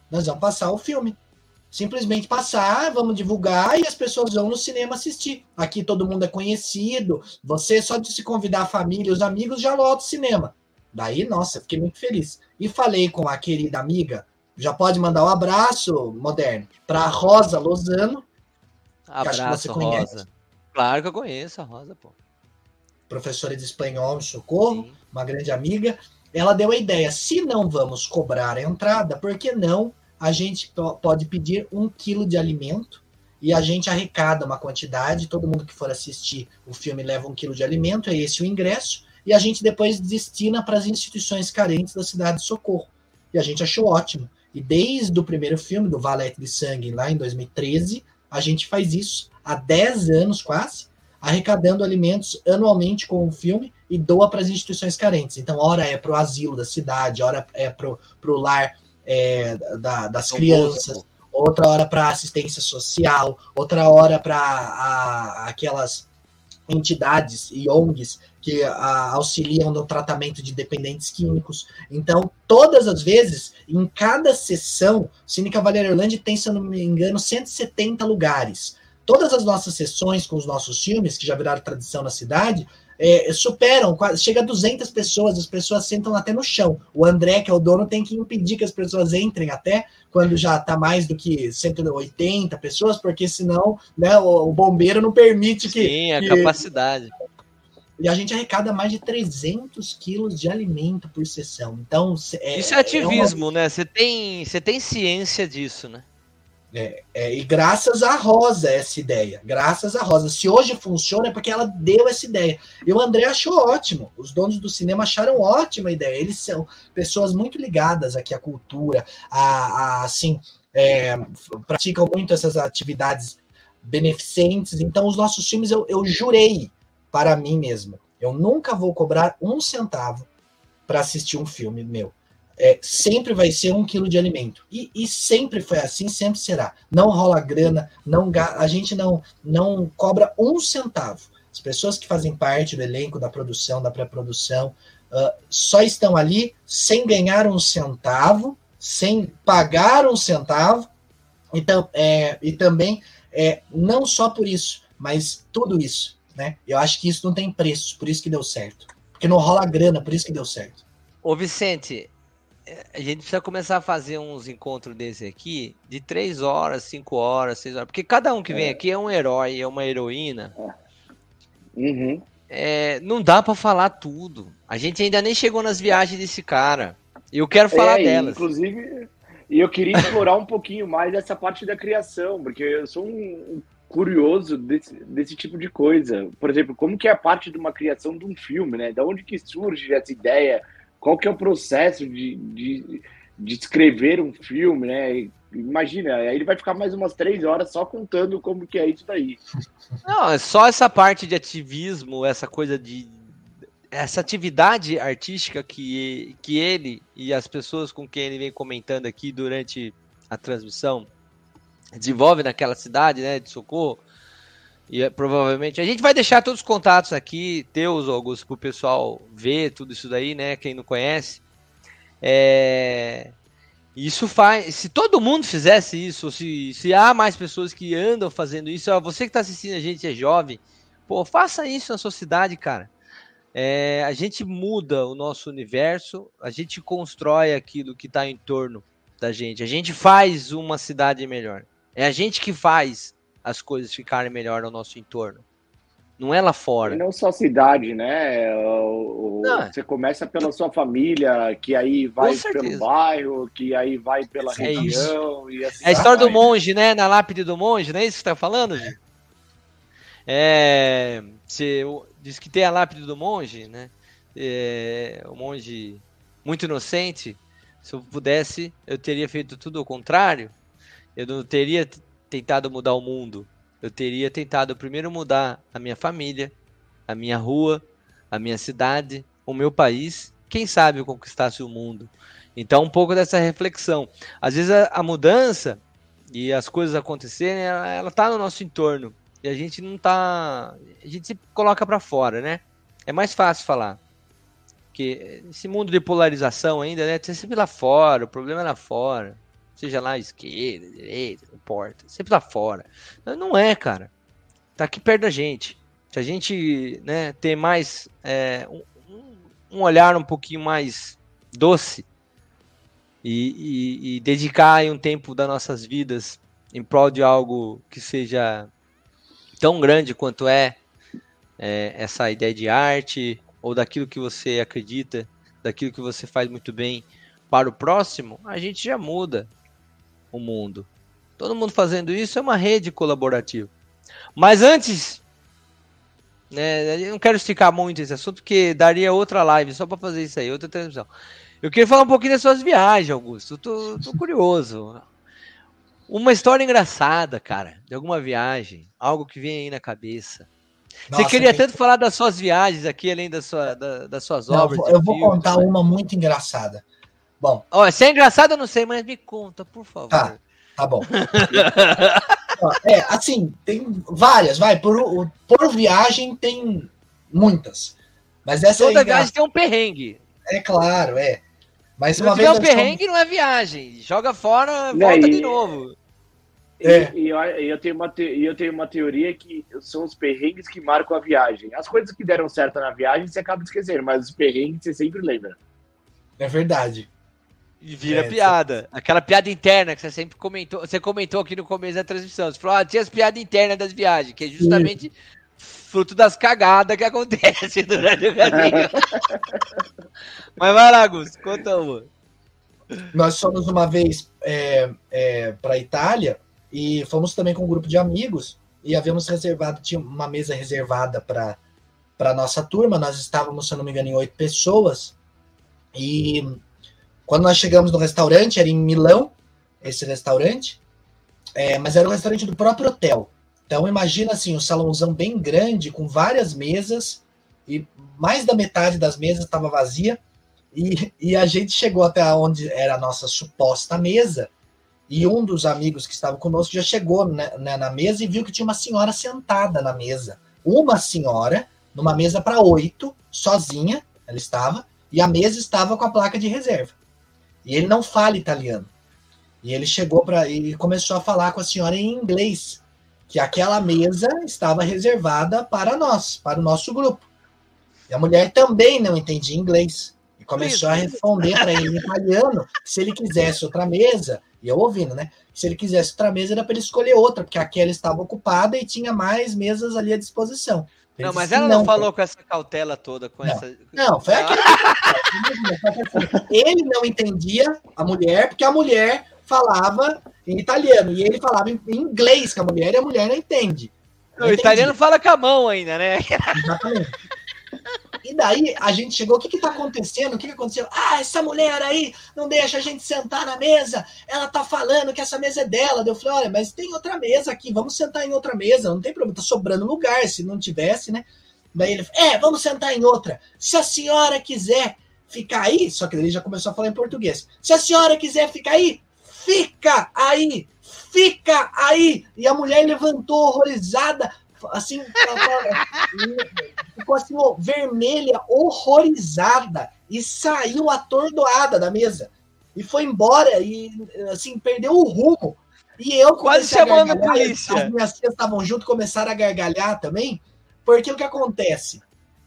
Nós vamos passar o filme. Simplesmente passar, vamos divulgar e as pessoas vão no cinema assistir. Aqui todo mundo é conhecido. Você só de se convidar a família, os amigos já lota o cinema. Daí, nossa, fiquei muito feliz. E falei com a querida amiga, já pode mandar um abraço, moderno, para Rosa Lozano. Abraço, Rosa. Claro que eu conheço a Rosa, pô. Professora de espanhol em Socorro, Sim. uma grande amiga. Ela deu a ideia: se não vamos cobrar a entrada, por que não a gente pode pedir um quilo de alimento e a gente arrecada uma quantidade, todo mundo que for assistir o filme leva um quilo de alimento, é esse o ingresso, e a gente depois destina para as instituições carentes da cidade de Socorro. E a gente achou ótimo. E desde o primeiro filme, do Valete de Sangue, lá em 2013, a gente faz isso há 10 anos quase, arrecadando alimentos anualmente com o filme e doa para as instituições carentes. Então, hora é para o asilo da cidade, hora é para o lar é, da, das crianças, outra hora para assistência social, outra hora para aquelas entidades e ONGs que a, auxiliam no tratamento de dependentes químicos. Então, todas as vezes, em cada sessão, Cine Orlando tem, se eu não me engano, 170 lugares. Todas as nossas sessões com os nossos filmes, que já viraram tradição na cidade, é, superam, chega a 200 pessoas, as pessoas sentam até no chão. O André, que é o dono, tem que impedir que as pessoas entrem até quando já está mais do que 180 pessoas, porque senão né, o, o bombeiro não permite que. Sim, a que, capacidade. E a gente arrecada mais de 300 quilos de alimento por sessão. Então, é, Isso é ativismo, é uma... né? Você tem, você tem ciência disso, né? É, é, e graças a Rosa essa ideia, graças a Rosa. Se hoje funciona é porque ela deu essa ideia. E o André achou ótimo, os donos do cinema acharam ótima a ideia. Eles são pessoas muito ligadas aqui à cultura, a, a assim, é, praticam muito essas atividades beneficentes. Então, os nossos filmes eu, eu jurei para mim mesmo. Eu nunca vou cobrar um centavo para assistir um filme meu. É, sempre vai ser um quilo de alimento. E, e, sempre foi assim, sempre será. Não rola grana, não a gente não, não cobra um centavo. As pessoas que fazem parte do elenco, da produção, da pré-produção, uh, só estão ali sem ganhar um centavo, sem pagar um centavo. Então, é, e também, é, não só por isso, mas tudo isso né? Eu acho que isso não tem preço, por isso que deu certo. Porque não rola grana, por isso que deu certo. Ô Vicente, a gente precisa começar a fazer uns encontros desse aqui de três horas, cinco horas, seis horas. Porque cada um que vem é. aqui é um herói, é uma heroína. Uhum. É, não dá para falar tudo. A gente ainda nem chegou nas viagens desse cara. Eu quero falar é, delas. Inclusive, E eu queria explorar um pouquinho mais essa parte da criação, porque eu sou um curioso desse, desse tipo de coisa. Por exemplo, como que é a parte de uma criação de um filme, né? Da onde que surge essa ideia? Qual que é o processo de, de, de escrever um filme, né? Imagina, aí ele vai ficar mais umas três horas só contando como que é isso daí. Não, é só essa parte de ativismo, essa coisa de, essa atividade artística que, que ele e as pessoas com quem ele vem comentando aqui durante a transmissão desenvolve naquela cidade, né, de Socorro, e é, provavelmente a gente vai deixar todos os contatos aqui, teus, Augusto, para o pessoal ver tudo isso daí, né, quem não conhece. É... Isso faz. Se todo mundo fizesse isso, se, se há mais pessoas que andam fazendo isso, ó, você que está assistindo a gente é jovem, pô, faça isso na sua cidade, cara. É, a gente muda o nosso universo, a gente constrói aquilo que está em torno da gente, a gente faz uma cidade melhor. É a gente que faz as coisas ficarem melhor no nosso entorno. Não é lá fora. E não só cidade, né? O, o, você começa pela sua família, que aí vai pelo bairro, que aí vai pela é região. Assim é a história vai. do monge, né? Na lápide do monge, não é isso que você está falando, gente? É, você diz que tem a lápide do monge, né? É, o monge muito inocente. Se eu pudesse, eu teria feito tudo ao contrário. Eu não teria tentado mudar o mundo. Eu teria tentado primeiro mudar a minha família, a minha rua, a minha cidade, o meu país. Quem sabe eu conquistasse o mundo. Então, um pouco dessa reflexão. Às vezes a, a mudança e as coisas acontecerem, ela, ela tá no nosso entorno. E a gente não tá. A gente se coloca para fora, né? É mais fácil falar. Porque esse mundo de polarização ainda, né? Você sempre lá fora, o problema é lá fora. Seja lá esquerda, direita, não importa. Sempre lá fora. Não é, cara. Tá aqui perto da gente. Se a gente né, ter mais. É, um, um olhar um pouquinho mais doce e, e, e dedicar um tempo das nossas vidas em prol de algo que seja tão grande quanto é, é, essa ideia de arte ou daquilo que você acredita, daquilo que você faz muito bem para o próximo, a gente já muda o mundo. Todo mundo fazendo isso é uma rede colaborativa. Mas antes, né, eu não quero esticar muito esse assunto, porque daria outra live só para fazer isso aí, outra transmissão. Eu queria falar um pouquinho das suas viagens, Augusto. tô, tô curioso. Uma história engraçada, cara, de alguma viagem, algo que vem aí na cabeça. Nossa, Você queria tanto falar das suas viagens aqui, além da sua, da, das suas não, obras. Eu vou, filme, contar né? uma muito engraçada. Bom. Ó, se é engraçado, eu não sei, mas me conta, por favor. Tá, tá bom. é, assim, tem várias, vai. Por, por viagem tem muitas. Mas essa Toda é viagem tem um perrengue. É claro, é. Mas uma vez. Se um perrengue, não é viagem. Joga fora, volta de novo. É. E, e eu, eu, tenho uma te, eu tenho uma teoria que são os perrengues que marcam a viagem. As coisas que deram certo na viagem você acaba esquecendo, mas os perrengues você sempre lembra. É verdade. E vira é, piada. Aquela piada interna que você sempre comentou. Você comentou aqui no começo da transmissão. Você falou, ah, tinha as piadas internas das viagens, que é justamente fruto das cagadas que acontecem durante o caminho. Mas vai lá, Gus, conta uma. Nós fomos uma vez é, é, para a Itália e fomos também com um grupo de amigos e havíamos reservado, tinha uma mesa reservada para para nossa turma. Nós estávamos, se eu não me engano, em oito pessoas. E quando nós chegamos no restaurante, era em Milão, esse restaurante, é, mas era um restaurante do próprio hotel. Então imagina assim, um salãozão bem grande, com várias mesas, e mais da metade das mesas estava vazia, e, e a gente chegou até onde era a nossa suposta mesa, e um dos amigos que estava conosco já chegou né, né, na mesa e viu que tinha uma senhora sentada na mesa. Uma senhora, numa mesa para oito, sozinha, ela estava, e a mesa estava com a placa de reserva. E ele não fala italiano. E ele chegou para e começou a falar com a senhora em inglês que aquela mesa estava reservada para nós, para o nosso grupo. E a mulher também não entendia inglês e começou a responder para ele em italiano se ele quisesse outra mesa, e eu ouvindo, né? Se ele quisesse outra mesa, era para ele escolher outra, porque aquela estava ocupada e tinha mais mesas ali à disposição. Não, mas ela não, não falou com essa cautela toda, com não, essa. Não, foi aquele. ele não entendia a mulher, porque a mulher falava em italiano e ele falava em inglês com a mulher e a mulher não entende. Não o italiano fala com a mão ainda, né? Exatamente. E daí a gente chegou, o que que tá acontecendo? O que que aconteceu? Ah, essa mulher aí não deixa a gente sentar na mesa. Ela tá falando que essa mesa é dela. Eu falei, olha, mas tem outra mesa aqui, vamos sentar em outra mesa, não tem problema, tá sobrando lugar, se não tivesse, né? Daí ele, é, vamos sentar em outra. Se a senhora quiser ficar aí, só que ele já começou a falar em português. Se a senhora quiser ficar aí, fica aí, fica aí. E a mulher levantou horrorizada, assim, ficou assim, ó, vermelha, horrorizada, e saiu atordoada da mesa. E foi embora, e assim, perdeu o rumo. E eu quase chamando a polícia. As minhas filhas estavam junto, começaram a gargalhar também, porque o que acontece?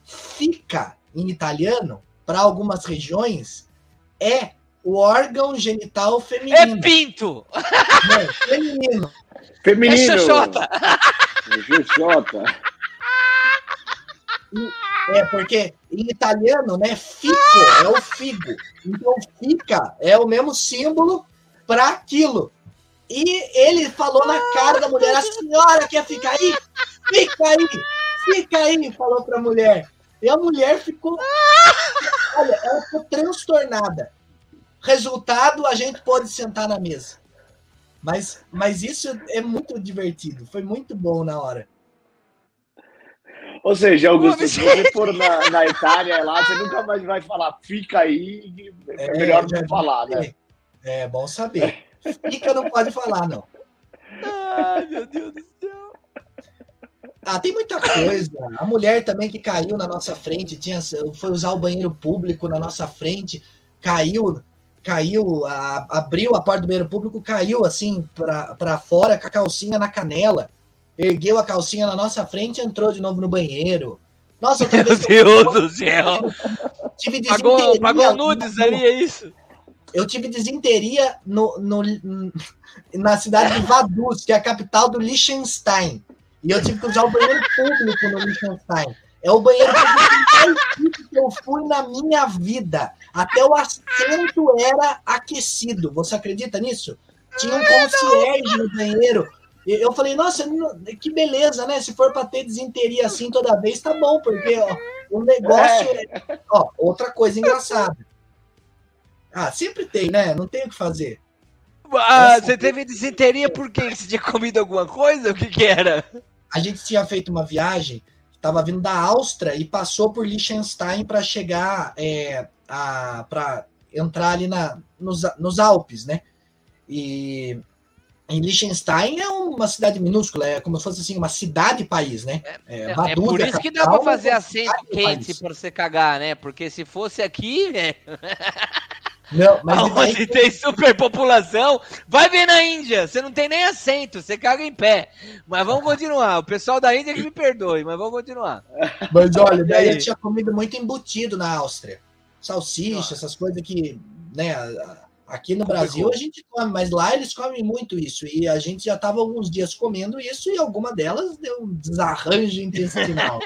Fica em italiano, para algumas regiões, é o órgão genital feminino. É pinto! Não, feminino. Feminino. É xoxota. Xoxota. É, porque em italiano, né, fico é o figo. Então, fica é o mesmo símbolo para aquilo. E ele falou na cara da mulher: a senhora quer ficar aí? Fica aí, fica aí, falou para a mulher. E a mulher ficou. Olha, ela ficou transtornada. Resultado, a gente pode sentar na mesa. Mas, mas isso é muito divertido. Foi muito bom na hora. Ou seja, Augusto, se você for na, na Itália lá, você nunca mais vai falar, fica aí, é, é melhor não falar, né? É, bom saber. Fica não pode falar, não. Ai, meu Deus do céu. Ah, tem muita coisa. A mulher também que caiu na nossa frente, tinha, foi usar o banheiro público na nossa frente, caiu caiu, a, abriu a porta do banheiro público, caiu assim para fora com a calcinha na canela, ergueu a calcinha na nossa frente e entrou de novo no banheiro. Nossa, Meu Deus eu... do céu! Tive pagou, pagou nudes ali, é isso? Eu tive desinteria no, no, na cidade de Vaduz, que é a capital do Liechtenstein. E eu tive que usar o banheiro público no Liechtenstein. É o banheiro que eu fui na minha vida. Até o assento era aquecido. Você acredita nisso? Tinha um concierge no banheiro. Eu falei, nossa, que beleza, né? Se for para ter desinteria assim toda vez, tá bom, porque ó, o negócio é. Ó, outra coisa engraçada. Ah, sempre tem, né? Não tem o que fazer. Ah, Essa... você teve desinteria porque você tinha comido alguma coisa? O que, que era? A gente tinha feito uma viagem estava vindo da Áustria e passou por Liechtenstein para chegar é, para entrar ali na, nos, nos Alpes, né? E em Liechtenstein é uma cidade minúscula, é como se fosse assim, uma cidade-país, né? É, é, é por isso que dá para fazer assento quente para você cagar, né? Porque se fosse aqui, né? Não, mas Onde tem superpopulação, vai ver na Índia. Você não tem nem assento, você caga em pé. Mas vamos continuar. O pessoal da Índia que me perdoe, mas vamos continuar. Mas olha, daí eu tinha comido muito embutido na Áustria. Salsicha, essas coisas que, né, aqui no Brasil a gente come, mas lá eles comem muito isso. E a gente já estava alguns dias comendo isso e alguma delas deu um desarranjo intestinal.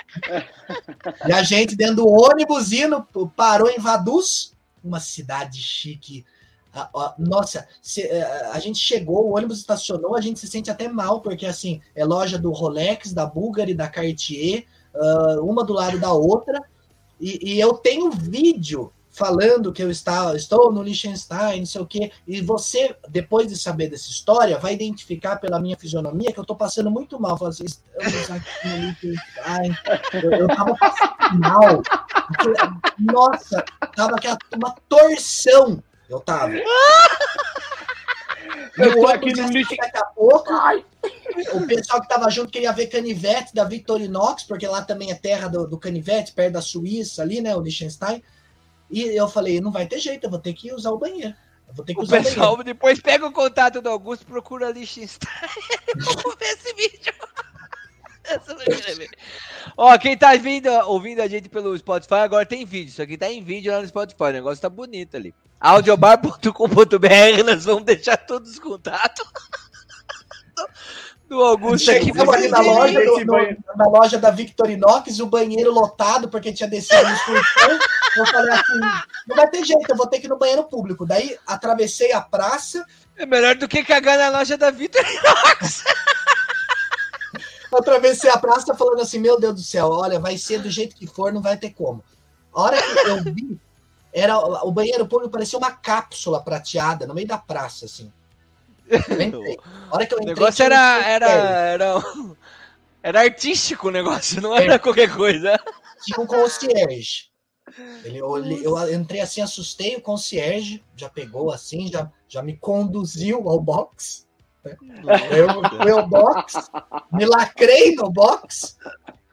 e a gente dentro do ônibus indo, parou em Vaduz uma cidade chique. Nossa, é, a gente chegou, o ônibus estacionou, a gente se sente até mal, porque assim, é loja do Rolex, da Bulgari, da Cartier, ah, uma do lado da outra, e, e eu tenho vídeo falando que eu está, estou no Liechtenstein, não sei o quê, e você, depois de saber dessa história, vai identificar pela minha fisionomia que eu estou passando muito mal. Falo assim, Liechtenstein. Eu, eu tava passando mal. Nossa, tava aquela, uma torção. Eu tava. Eu tô aqui no lixo. Daqui a pouco, Ai. o pessoal que tava junto queria ver canivete da Victorinox, porque lá também é terra do, do canivete, perto da Suíça, ali, né? O Liechtenstein. E eu falei, não vai ter jeito, eu vou ter que usar o banheiro. Eu vou ter que o usar pessoal o banheiro. depois pega o contato do Augusto, procura Liechtenstein. Vamos ver esse vídeo. Ó, quem tá vindo, ouvindo a gente pelo Spotify, agora tem vídeo. Isso aqui tá em vídeo lá no Spotify. O negócio tá bonito ali. audiobar.com.br, nós vamos deixar todos os contatos do Augusto aqui. ali na loja, do, no, na loja da Victorinox, o banheiro lotado, porque tinha descido no excursão. Eu falei assim, não vai ter jeito, eu vou ter que ir no banheiro público. Daí atravessei a praça, É melhor do que cagar na loja da Vitor Atravessei a praça falando assim: Meu Deus do céu, olha, vai ser do jeito que for, não vai ter como. A hora que eu vi, era, o banheiro público parecia uma cápsula prateada no meio da praça, assim. A hora que eu entrei, o negócio era, era, era, era artístico o negócio, não era é. qualquer coisa. Tinha um concierge. Ele, eu, eu, entrei assim, assustei o concierge, já pegou assim, já, já me conduziu ao box. Né? Eu fui ao box, me lacrei no box.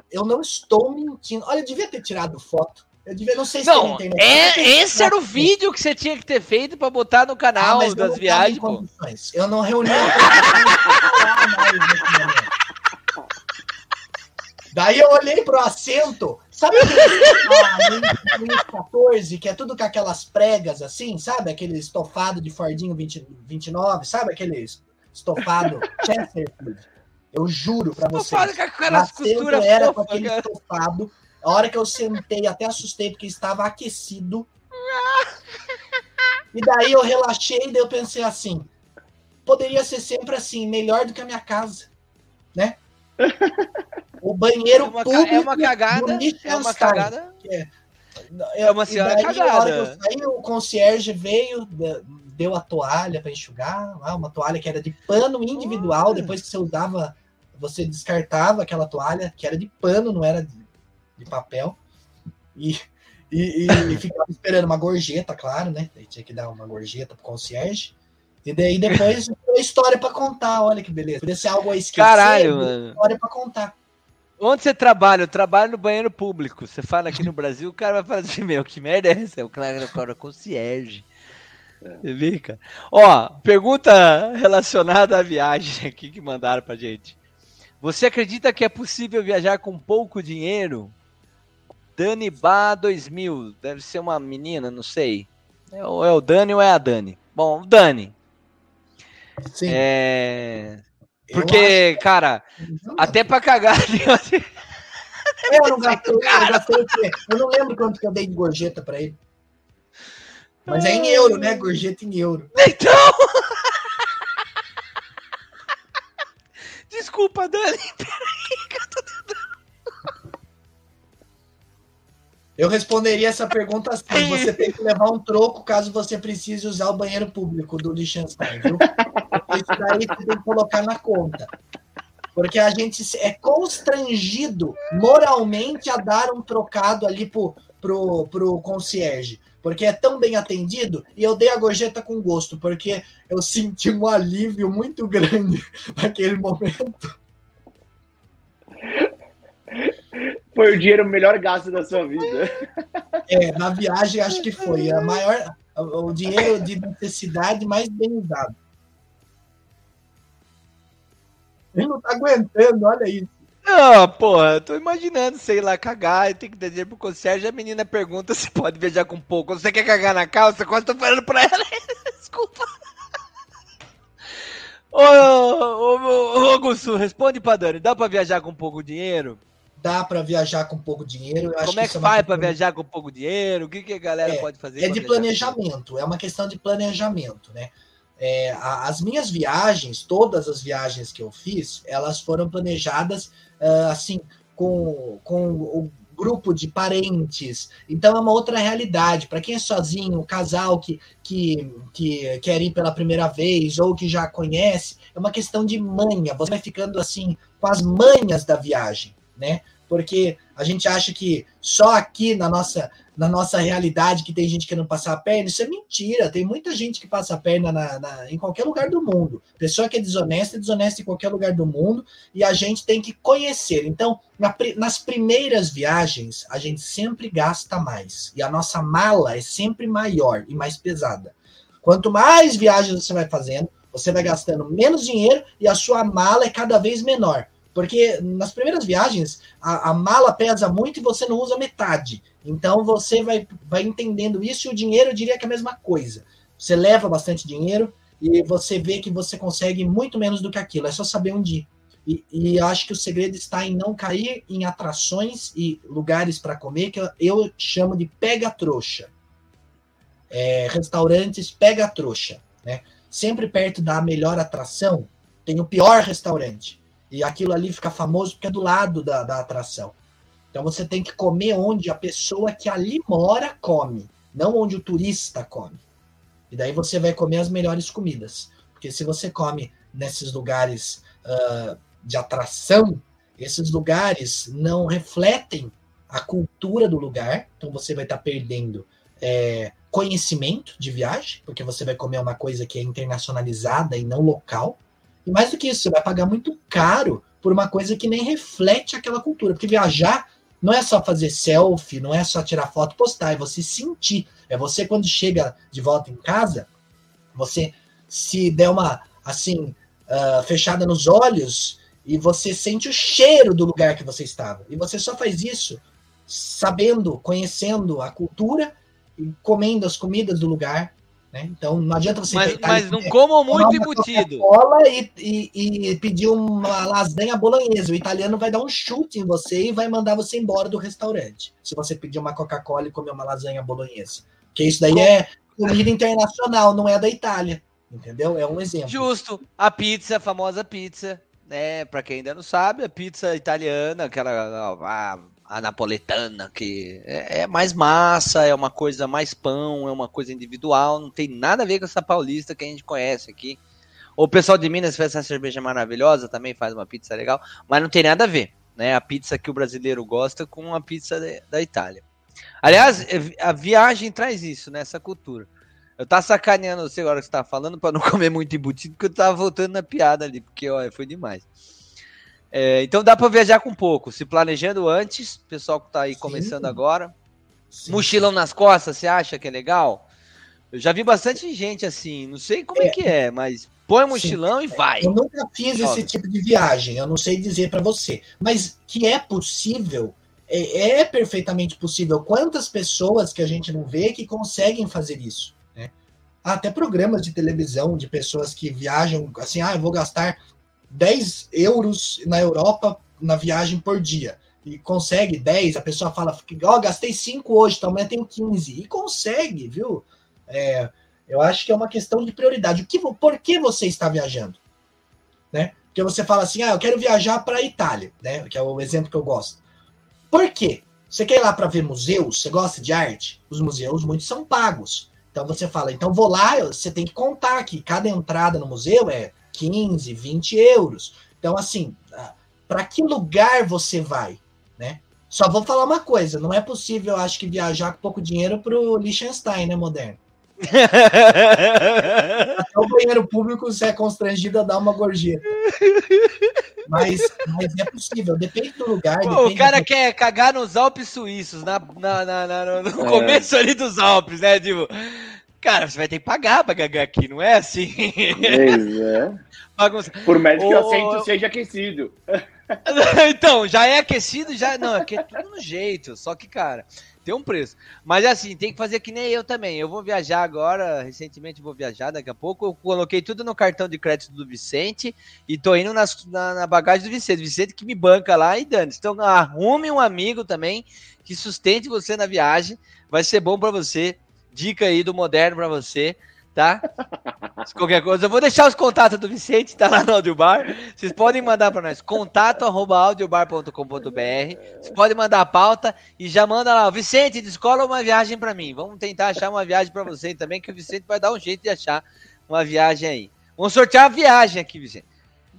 Eu não estou mentindo. Olha, eu devia ter tirado foto. Eu devia, não sei se não, tem é, Esse era o vídeo que você tinha que ter feito para botar no canal ah, das viagens. Eu não reuni. Daí eu olhei pro assento, sabe aquele 14, que é tudo com aquelas pregas assim, sabe? Aquele estofado de Fordinho 20, 29, sabe? Aquele estofado Chesterfield. Eu juro pra vocês. O era com aquele estofado a hora que eu sentei, até assustei, porque estava aquecido. E daí eu relaxei, e daí eu pensei assim: poderia ser sempre assim, melhor do que a minha casa, né? O banheiro é uma, público. É uma cagada. É uma cagada. É, é uma senhora daí, cagada. A hora que eu saí, o concierge veio, deu a toalha para enxugar, uma toalha que era de pano individual. Depois que você usava, você descartava aquela toalha, que era de pano, não era de papel e, e, e ficava esperando uma gorjeta, claro, né? Daí tinha que dar uma gorjeta pro concierge. E daí depois história para contar, olha que beleza. Podia ser algo a esquecer, Caralho, mano. história para contar. Onde você trabalha? Eu trabalho no banheiro público. Você fala aqui no Brasil, o cara vai falar assim, meu, que merda é essa? É o cara, cara concierge. É. Você vê, cara? Ó, pergunta relacionada à viagem aqui que mandaram pra gente. Você acredita que é possível viajar com pouco dinheiro? Dani Ba 2000. Deve ser uma menina, não sei. É, ou é o Dani ou é a Dani. Bom, Dani. Sim. É... Porque, acho... cara, não. até pra cagar. eu não gastei, eu, gastei, eu não lembro quanto que eu dei de gorjeta pra ele. Mas é em euro, né? Gorjeta em euro. Então! Desculpa, Dani. Peraí, que eu tô Eu responderia essa pergunta assim: você tem que levar um troco caso você precise usar o banheiro público do Liechtenstein, viu? Isso daí você tem que colocar na conta. Porque a gente é constrangido moralmente a dar um trocado ali pro, pro, pro concierge. Porque é tão bem atendido e eu dei a gorjeta com gosto, porque eu senti um alívio muito grande naquele momento. Foi o dinheiro melhor gasto da sua vida. É, na viagem acho que foi. A maior, o dinheiro de necessidade mais bem usado. Ele não tá aguentando, olha isso. Não, porra, tô imaginando, sei lá, cagar, tem que dinheiro pro concierge. A menina pergunta se pode viajar com pouco. Você quer cagar na calça? Quase tô falando pra ela. Desculpa. Ô, ô, ô, ô, Augusto, responde pra Dani. Dá pra viajar com pouco dinheiro? Dá para viajar com pouco dinheiro. Como é que, que é faz para viajar com pouco dinheiro? O que, que a galera é, pode fazer? É de planejamento, é uma questão de planejamento, né? É, as minhas viagens, todas as viagens que eu fiz, elas foram planejadas uh, assim, com, com o grupo de parentes. Então é uma outra realidade. Para quem é sozinho, casal que, que, que quer ir pela primeira vez ou que já conhece, é uma questão de manha. Você vai ficando assim com as manhas da viagem né? Porque a gente acha que só aqui na nossa, na nossa realidade que tem gente que não passa a perna, isso é mentira. Tem muita gente que passa a perna na, na, em qualquer lugar do mundo. Pessoa que é desonesta, é desonesta em qualquer lugar do mundo, e a gente tem que conhecer. Então, na, nas primeiras viagens, a gente sempre gasta mais. E a nossa mala é sempre maior e mais pesada. Quanto mais viagens você vai fazendo, você vai gastando menos dinheiro e a sua mala é cada vez menor. Porque nas primeiras viagens, a, a, mala pesa muito e você não usa metade. Então você vai, vai entendendo isso e o dinheiro eu diria que é a mesma coisa. Você leva bastante dinheiro e você vê que você consegue muito menos do que aquilo. É só saber onde ir. E, e acho que o segredo está em não cair em atrações e lugares para comer, que eu, chamo de pega-trouxa. É, restaurantes pega-trouxa. Né? sempre perto da melhor atração, tem o pior restaurante. E aquilo ali fica famoso porque é do lado da, da atração. Então você tem que comer onde a pessoa que ali mora come, não onde o turista come. E daí você vai comer as melhores comidas. Porque se você come nesses lugares uh, de atração, esses lugares não refletem a cultura do lugar, então você vai estar tá perdendo é, conhecimento de viagem, porque você vai comer uma coisa que é internacionalizada e não local. E mais do que isso, você vai pagar muito caro por uma coisa que nem reflete aquela cultura. Porque viajar não é só fazer selfie, não é só tirar foto, postar, é você sentir. É você quando chega de volta em casa, você se der uma assim uh, fechada nos olhos e você sente o cheiro do lugar que você estava. E você só faz isso sabendo, conhecendo a cultura e comendo as comidas do lugar. Né? Então não adianta você. Mas, mas não comam muito embutido. E, e, e, pedir uma lasanha bolonhesa. O italiano vai dar um chute em você e vai mandar você embora do restaurante. Se você pedir uma Coca-Cola e comer uma lasanha bolonhesa. Porque isso daí é comida internacional, não é da Itália. Entendeu? É um exemplo. Justo. A pizza, a famosa pizza. Né, para quem ainda não sabe, a pizza italiana, aquela a napoletana, que é, é, mais massa, é uma coisa mais pão, é uma coisa individual, não tem nada a ver com essa paulista que a gente conhece aqui. O pessoal de Minas faz essa cerveja maravilhosa, também faz uma pizza legal, mas não tem nada a ver, né? A pizza que o brasileiro gosta com a pizza de, da Itália. Aliás, é, a viagem traz isso, né? Essa cultura. Eu tava sacaneando você agora que você tava falando para não comer muito embutido, porque eu tava voltando na piada ali, porque olha, foi demais. É, então dá para viajar com pouco, se planejando antes, pessoal que está aí Sim. começando agora. Sim. Mochilão nas costas, você acha que é legal? Eu já vi bastante gente assim, não sei como é, é que é, mas põe mochilão Sim. e vai. Eu nunca fiz esse tipo de viagem, eu não sei dizer para você, mas que é possível, é, é, perfeitamente possível. Quantas pessoas que a gente não vê que conseguem fazer isso? Né? Há até programas de televisão de pessoas que viajam assim, ah, eu vou gastar 10 euros na Europa na viagem por dia. E consegue 10, a pessoa fala, ó, oh, gastei 5 hoje, então amanhã tenho 15. E consegue, viu? É, eu acho que é uma questão de prioridade. O que, por que você está viajando? Né? Porque você fala assim, ah, eu quero viajar para a Itália, né? Que é o exemplo que eu gosto. Por quê? Você quer ir lá para ver museus? Você gosta de arte? Os museus, muitos são pagos. Então você fala, então vou lá, você tem que contar que cada entrada no museu é 15, 20 euros. Então, assim, ah, para que lugar você vai? Né? Só vou falar uma coisa: não é possível, acho que, viajar com pouco dinheiro para o Liechtenstein, né, moderno? Até o banheiro público você é constrangido a dar uma gorjeta. Mas, mas é possível, depende do lugar. Pô, o cara do... quer cagar nos Alpes suíços, na, na, na, na no é. começo ali dos Alpes, né? Tipo, Cara, você vai ter que pagar pra gagar aqui, não é assim? É. Por médio que o assento seja aquecido. então, já é aquecido, já. Não, aqui é tudo no jeito. Só que, cara, tem um preço. Mas assim, tem que fazer que nem eu também. Eu vou viajar agora, recentemente vou viajar daqui a pouco. Eu coloquei tudo no cartão de crédito do Vicente e tô indo nas, na, na, bagagem do Vicente. Vicente que me banca lá e dane. Então arrume um amigo também que sustente você na viagem. Vai ser bom para você. Dica aí do moderno para você, tá? Se qualquer coisa, eu vou deixar os contatos do Vicente, tá lá no Audiobar. Vocês podem mandar para nós, contato arroba audiobar.com.br. Vocês podem mandar a pauta e já manda lá, Vicente, descola uma viagem para mim. Vamos tentar achar uma viagem para você também, que o Vicente vai dar um jeito de achar uma viagem aí. Vamos sortear a viagem aqui, Vicente.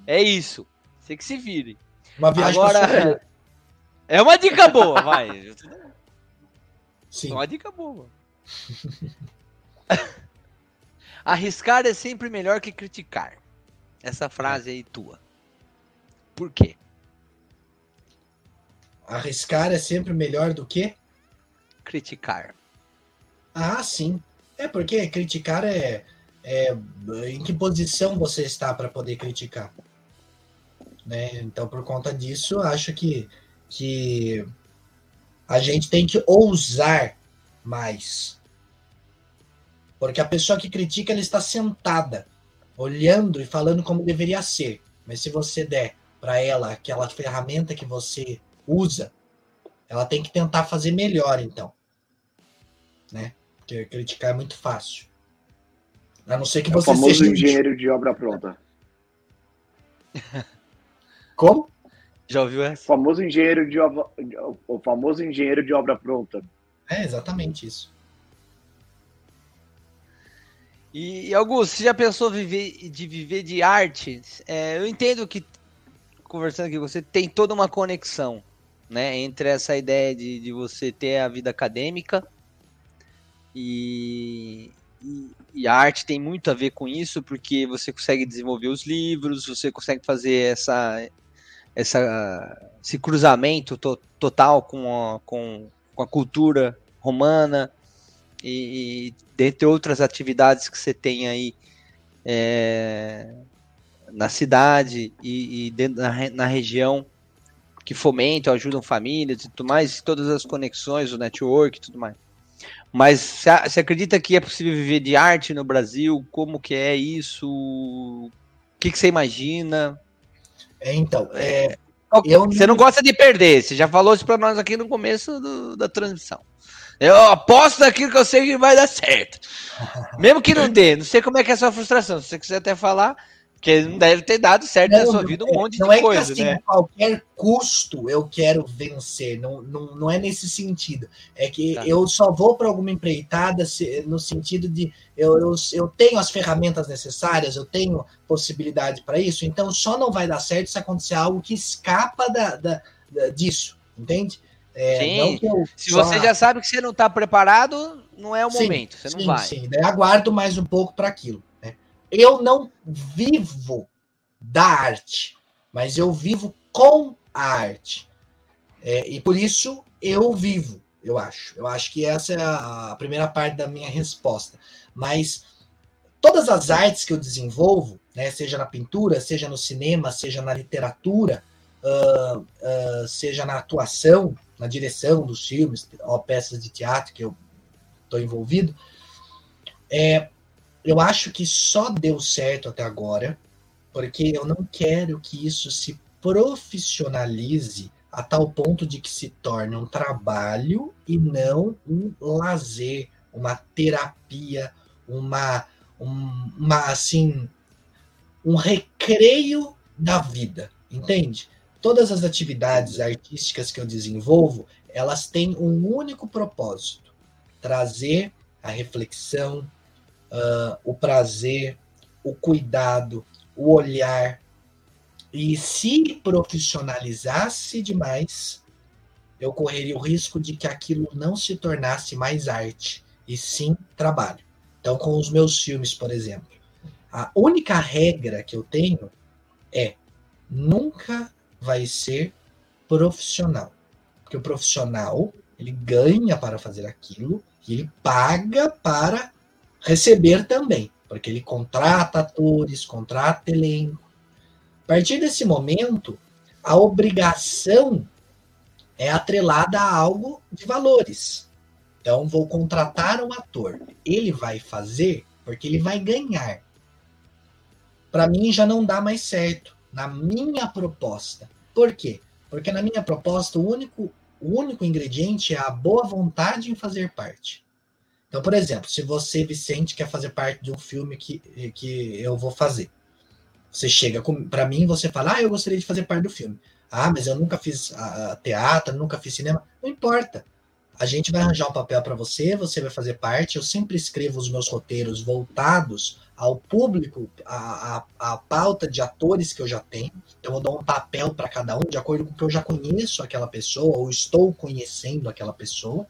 É isso. Você que se vire. Uma viagem Agora, é uma dica boa, vai. Sim. É uma dica boa. Arriscar é sempre melhor que criticar. Essa frase aí tua. Por quê? Arriscar é sempre melhor do que criticar. Ah, sim. É porque criticar é, é em que posição você está para poder criticar. Né? Então, por conta disso, acho que, que a gente tem que ousar mais. Porque a pessoa que critica, ela está sentada, olhando e falando como deveria ser. Mas se você der para ela aquela ferramenta que você usa, ela tem que tentar fazer melhor, então. Né? Porque criticar é muito fácil. A não ser que É o você famoso seja engenheiro de obra pronta. Como? Já ouviu O essa? famoso engenheiro de obra, o famoso engenheiro de obra pronta. É exatamente isso. E, e, Augusto, você já pensou viver, de viver de arte? É, eu entendo que, conversando aqui você, tem toda uma conexão né, entre essa ideia de, de você ter a vida acadêmica e, e, e, a arte tem muito a ver com isso, porque você consegue desenvolver os livros, você consegue fazer essa, essa, esse cruzamento to, total com a, com, com a cultura romana e, e dentre outras atuidades que você tem aí é, na cidade e, e dentro da, na região que fomentam, ajudam famílias e tudo mais, todas as conexões, o network e tudo mais. Mas você acredita que é possível viver de arte no Brasil? Como que é isso? O que, que você imagina? É, então, é, eu você não... não gosta de perder, você já falou isso para nós aqui no começo do, da transmissão. Eu aposto naquilo que eu sei que vai dar certo. Mesmo que não dê, não sei como é que é a sua frustração. Se você quiser até falar, porque não deve ter dado certo não, na sua vida um monte de não é coisa, que, assim, né? qualquer custo eu quero vencer, não, não, não é nesse sentido. É que tá. eu só vou para alguma empreitada no sentido de eu, eu, eu tenho as ferramentas necessárias, eu tenho possibilidade para isso, então só não vai dar certo se acontecer algo que escapa da, da, da disso, entende? É, sim. Se só... você já sabe que você não está preparado, não é o sim, momento, você sim, não vai. Sim, daí aguardo mais um pouco para aquilo. Né? Eu não vivo da arte, mas eu vivo com a arte. É, e por isso eu vivo, eu acho. Eu acho que essa é a primeira parte da minha resposta. Mas todas as artes que eu desenvolvo, né, seja na pintura, seja no cinema, seja na literatura, uh, uh, seja na atuação, na direção dos filmes, ou peças de teatro que eu estou envolvido, é, eu acho que só deu certo até agora, porque eu não quero que isso se profissionalize a tal ponto de que se torne um trabalho e não um lazer, uma terapia, uma, um, uma assim, um recreio da vida, entende? Todas as atividades artísticas que eu desenvolvo, elas têm um único propósito: trazer a reflexão, uh, o prazer, o cuidado, o olhar. E se profissionalizasse demais, eu correria o risco de que aquilo não se tornasse mais arte, e sim trabalho. Então, com os meus filmes, por exemplo, a única regra que eu tenho é nunca vai ser profissional. Porque o profissional, ele ganha para fazer aquilo e ele paga para receber também, porque ele contrata atores, contrata elenco. A partir desse momento, a obrigação é atrelada a algo de valores. Então, vou contratar um ator. Ele vai fazer porque ele vai ganhar. Para mim, já não dá mais certo na minha proposta. Por quê? Porque na minha proposta, o único, o único ingrediente é a boa vontade em fazer parte. Então, por exemplo, se você, Vicente, quer fazer parte de um filme que, que eu vou fazer, você chega para mim você fala, ah, eu gostaria de fazer parte do filme. Ah, mas eu nunca fiz a, a teatro, nunca fiz cinema. Não importa. A gente vai arranjar um papel para você, você vai fazer parte. Eu sempre escrevo os meus roteiros voltados ao público, a, a, a pauta de atores que eu já tenho. Então, eu dou um papel para cada um, de acordo com o que eu já conheço aquela pessoa, ou estou conhecendo aquela pessoa.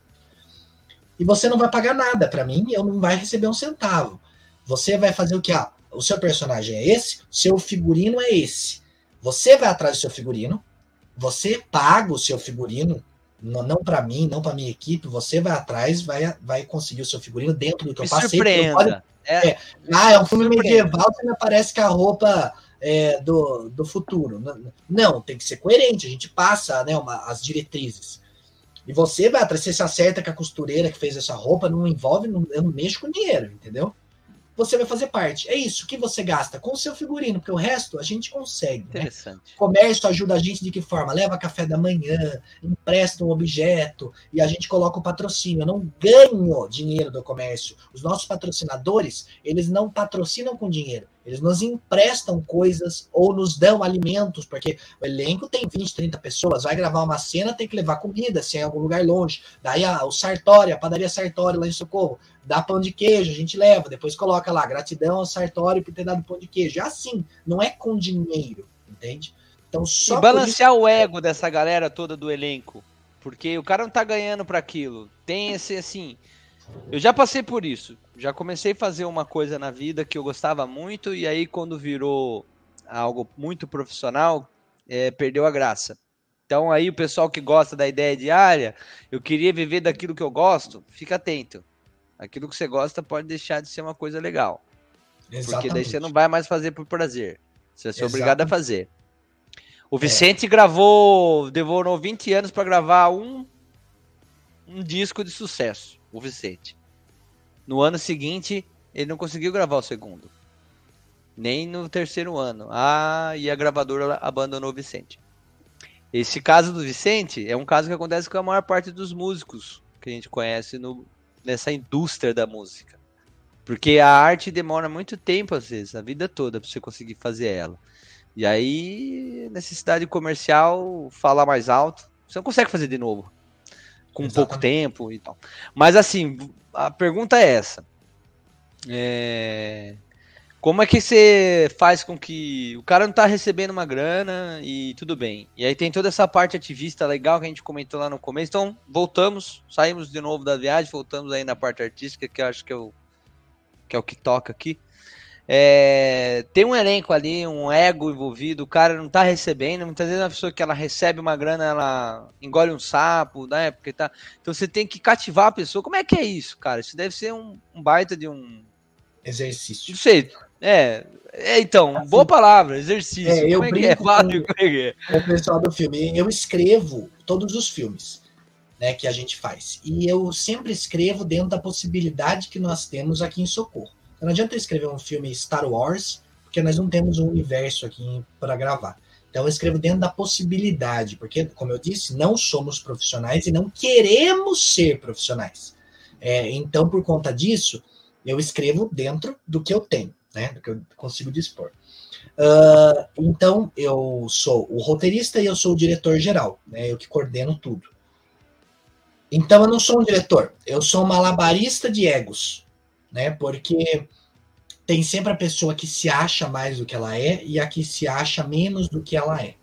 E você não vai pagar nada para mim, eu não vai receber um centavo. Você vai fazer o que? Ah, o seu personagem é esse, o seu figurino é esse. Você vai atrás do seu figurino, você paga o seu figurino, não, não para mim, não para minha equipe, você vai atrás, vai, vai conseguir o seu figurino dentro do que Me eu passei. Surpreenda. É, é, ah, é um filme medieval que me parece que a roupa é do, do futuro. Não, tem que ser coerente, a gente passa né, uma, as diretrizes. E você vai atrás, você se acerta que a costureira que fez essa roupa não envolve, não, eu não mexo com dinheiro, entendeu? Você vai fazer parte. É isso que você gasta com o seu figurino, porque o resto a gente consegue. Né? Interessante. Comércio ajuda a gente de que forma? Leva café da manhã, empresta um objeto e a gente coloca o patrocínio. Eu não ganho dinheiro do comércio. Os nossos patrocinadores, eles não patrocinam com dinheiro. Eles nos emprestam coisas ou nos dão alimentos, porque o elenco tem 20, 30 pessoas, vai gravar uma cena, tem que levar comida, se é em algum lugar longe. Daí ah, o Sartori, a padaria Sartori lá em Socorro, dá pão de queijo, a gente leva, depois coloca lá, gratidão ao Sartori por ter dado pão de queijo. É assim, não é com dinheiro, entende? Então, só e balancear isso... o ego dessa galera toda do elenco, porque o cara não tá ganhando para aquilo. Tem esse assim, eu já passei por isso. Já comecei a fazer uma coisa na vida que eu gostava muito, e aí, quando virou algo muito profissional, é, perdeu a graça. Então, aí, o pessoal que gosta da ideia diária, eu queria viver daquilo que eu gosto, fica atento. Aquilo que você gosta pode deixar de ser uma coisa legal. Exatamente. Porque daí você não vai mais fazer por prazer. Você vai ser Exatamente. obrigado a fazer. O Vicente é. gravou, demorou 20 anos para gravar um, um disco de sucesso o Vicente. No ano seguinte, ele não conseguiu gravar o segundo. Nem no terceiro ano. Ah, e a gravadora abandonou o Vicente. Esse caso do Vicente é um caso que acontece com a maior parte dos músicos que a gente conhece no, nessa indústria da música. Porque a arte demora muito tempo, às vezes, a vida toda, para você conseguir fazer ela. E aí, necessidade comercial, falar mais alto, você não consegue fazer de novo com Exatamente. pouco tempo e tal. Mas assim, a pergunta é essa. É... Como é que você faz com que o cara não tá recebendo uma grana e tudo bem? E aí tem toda essa parte ativista legal que a gente comentou lá no começo. Então, voltamos, saímos de novo da viagem, voltamos aí na parte artística, que eu acho que é o que, é o que toca aqui. É, tem um elenco ali, um ego envolvido, o cara não tá recebendo. Muitas vezes a pessoa que ela recebe uma grana, ela engole um sapo, né? Porque tá. Então você tem que cativar a pessoa. Como é que é isso, cara? Isso deve ser um, um baita de um exercício. Não sei. É, é então, assim, boa palavra, exercício. É, eu Como é que é? Fábio, com, é? com o pessoal do filme. Eu escrevo todos os filmes. Né, que a gente faz. E eu sempre escrevo dentro da possibilidade que nós temos aqui em Socorro. Não adianta eu escrever um filme Star Wars, porque nós não temos um universo aqui para gravar. Então eu escrevo dentro da possibilidade, porque, como eu disse, não somos profissionais e não queremos ser profissionais. É, então, por conta disso, eu escrevo dentro do que eu tenho, né, do que eu consigo dispor. Uh, então, eu sou o roteirista e eu sou o diretor geral, né, eu que coordeno tudo. Então, eu não sou um diretor, eu sou um malabarista de egos né? Porque tem sempre a pessoa que se acha mais do que ela é e a que se acha menos do que ela é.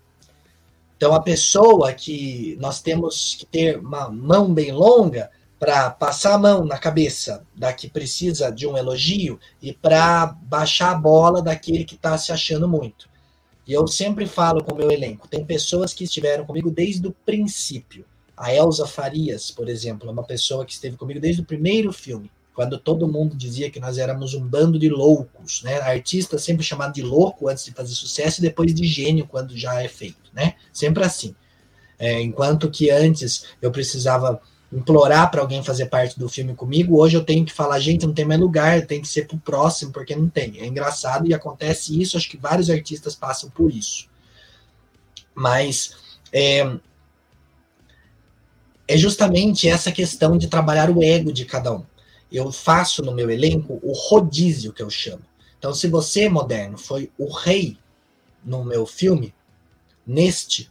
Então, a pessoa que nós temos que ter uma mão bem longa para passar a mão na cabeça da que precisa de um elogio e para baixar a bola daquele que está se achando muito. E eu sempre falo com o meu elenco: tem pessoas que estiveram comigo desde o princípio. A Elza Farias, por exemplo, é uma pessoa que esteve comigo desde o primeiro filme quando todo mundo dizia que nós éramos um bando de loucos, né? Artista sempre chamado de louco antes de fazer sucesso e depois de gênio quando já é feito, né? Sempre assim. É, enquanto que antes eu precisava implorar para alguém fazer parte do filme comigo, hoje eu tenho que falar, gente, não tem mais lugar, tem que ser pro próximo, porque não tem. É engraçado e acontece isso, acho que vários artistas passam por isso. Mas é, é justamente essa questão de trabalhar o ego de cada um eu faço no meu elenco o rodízio que eu chamo. Então, se você, moderno, foi o rei no meu filme, neste,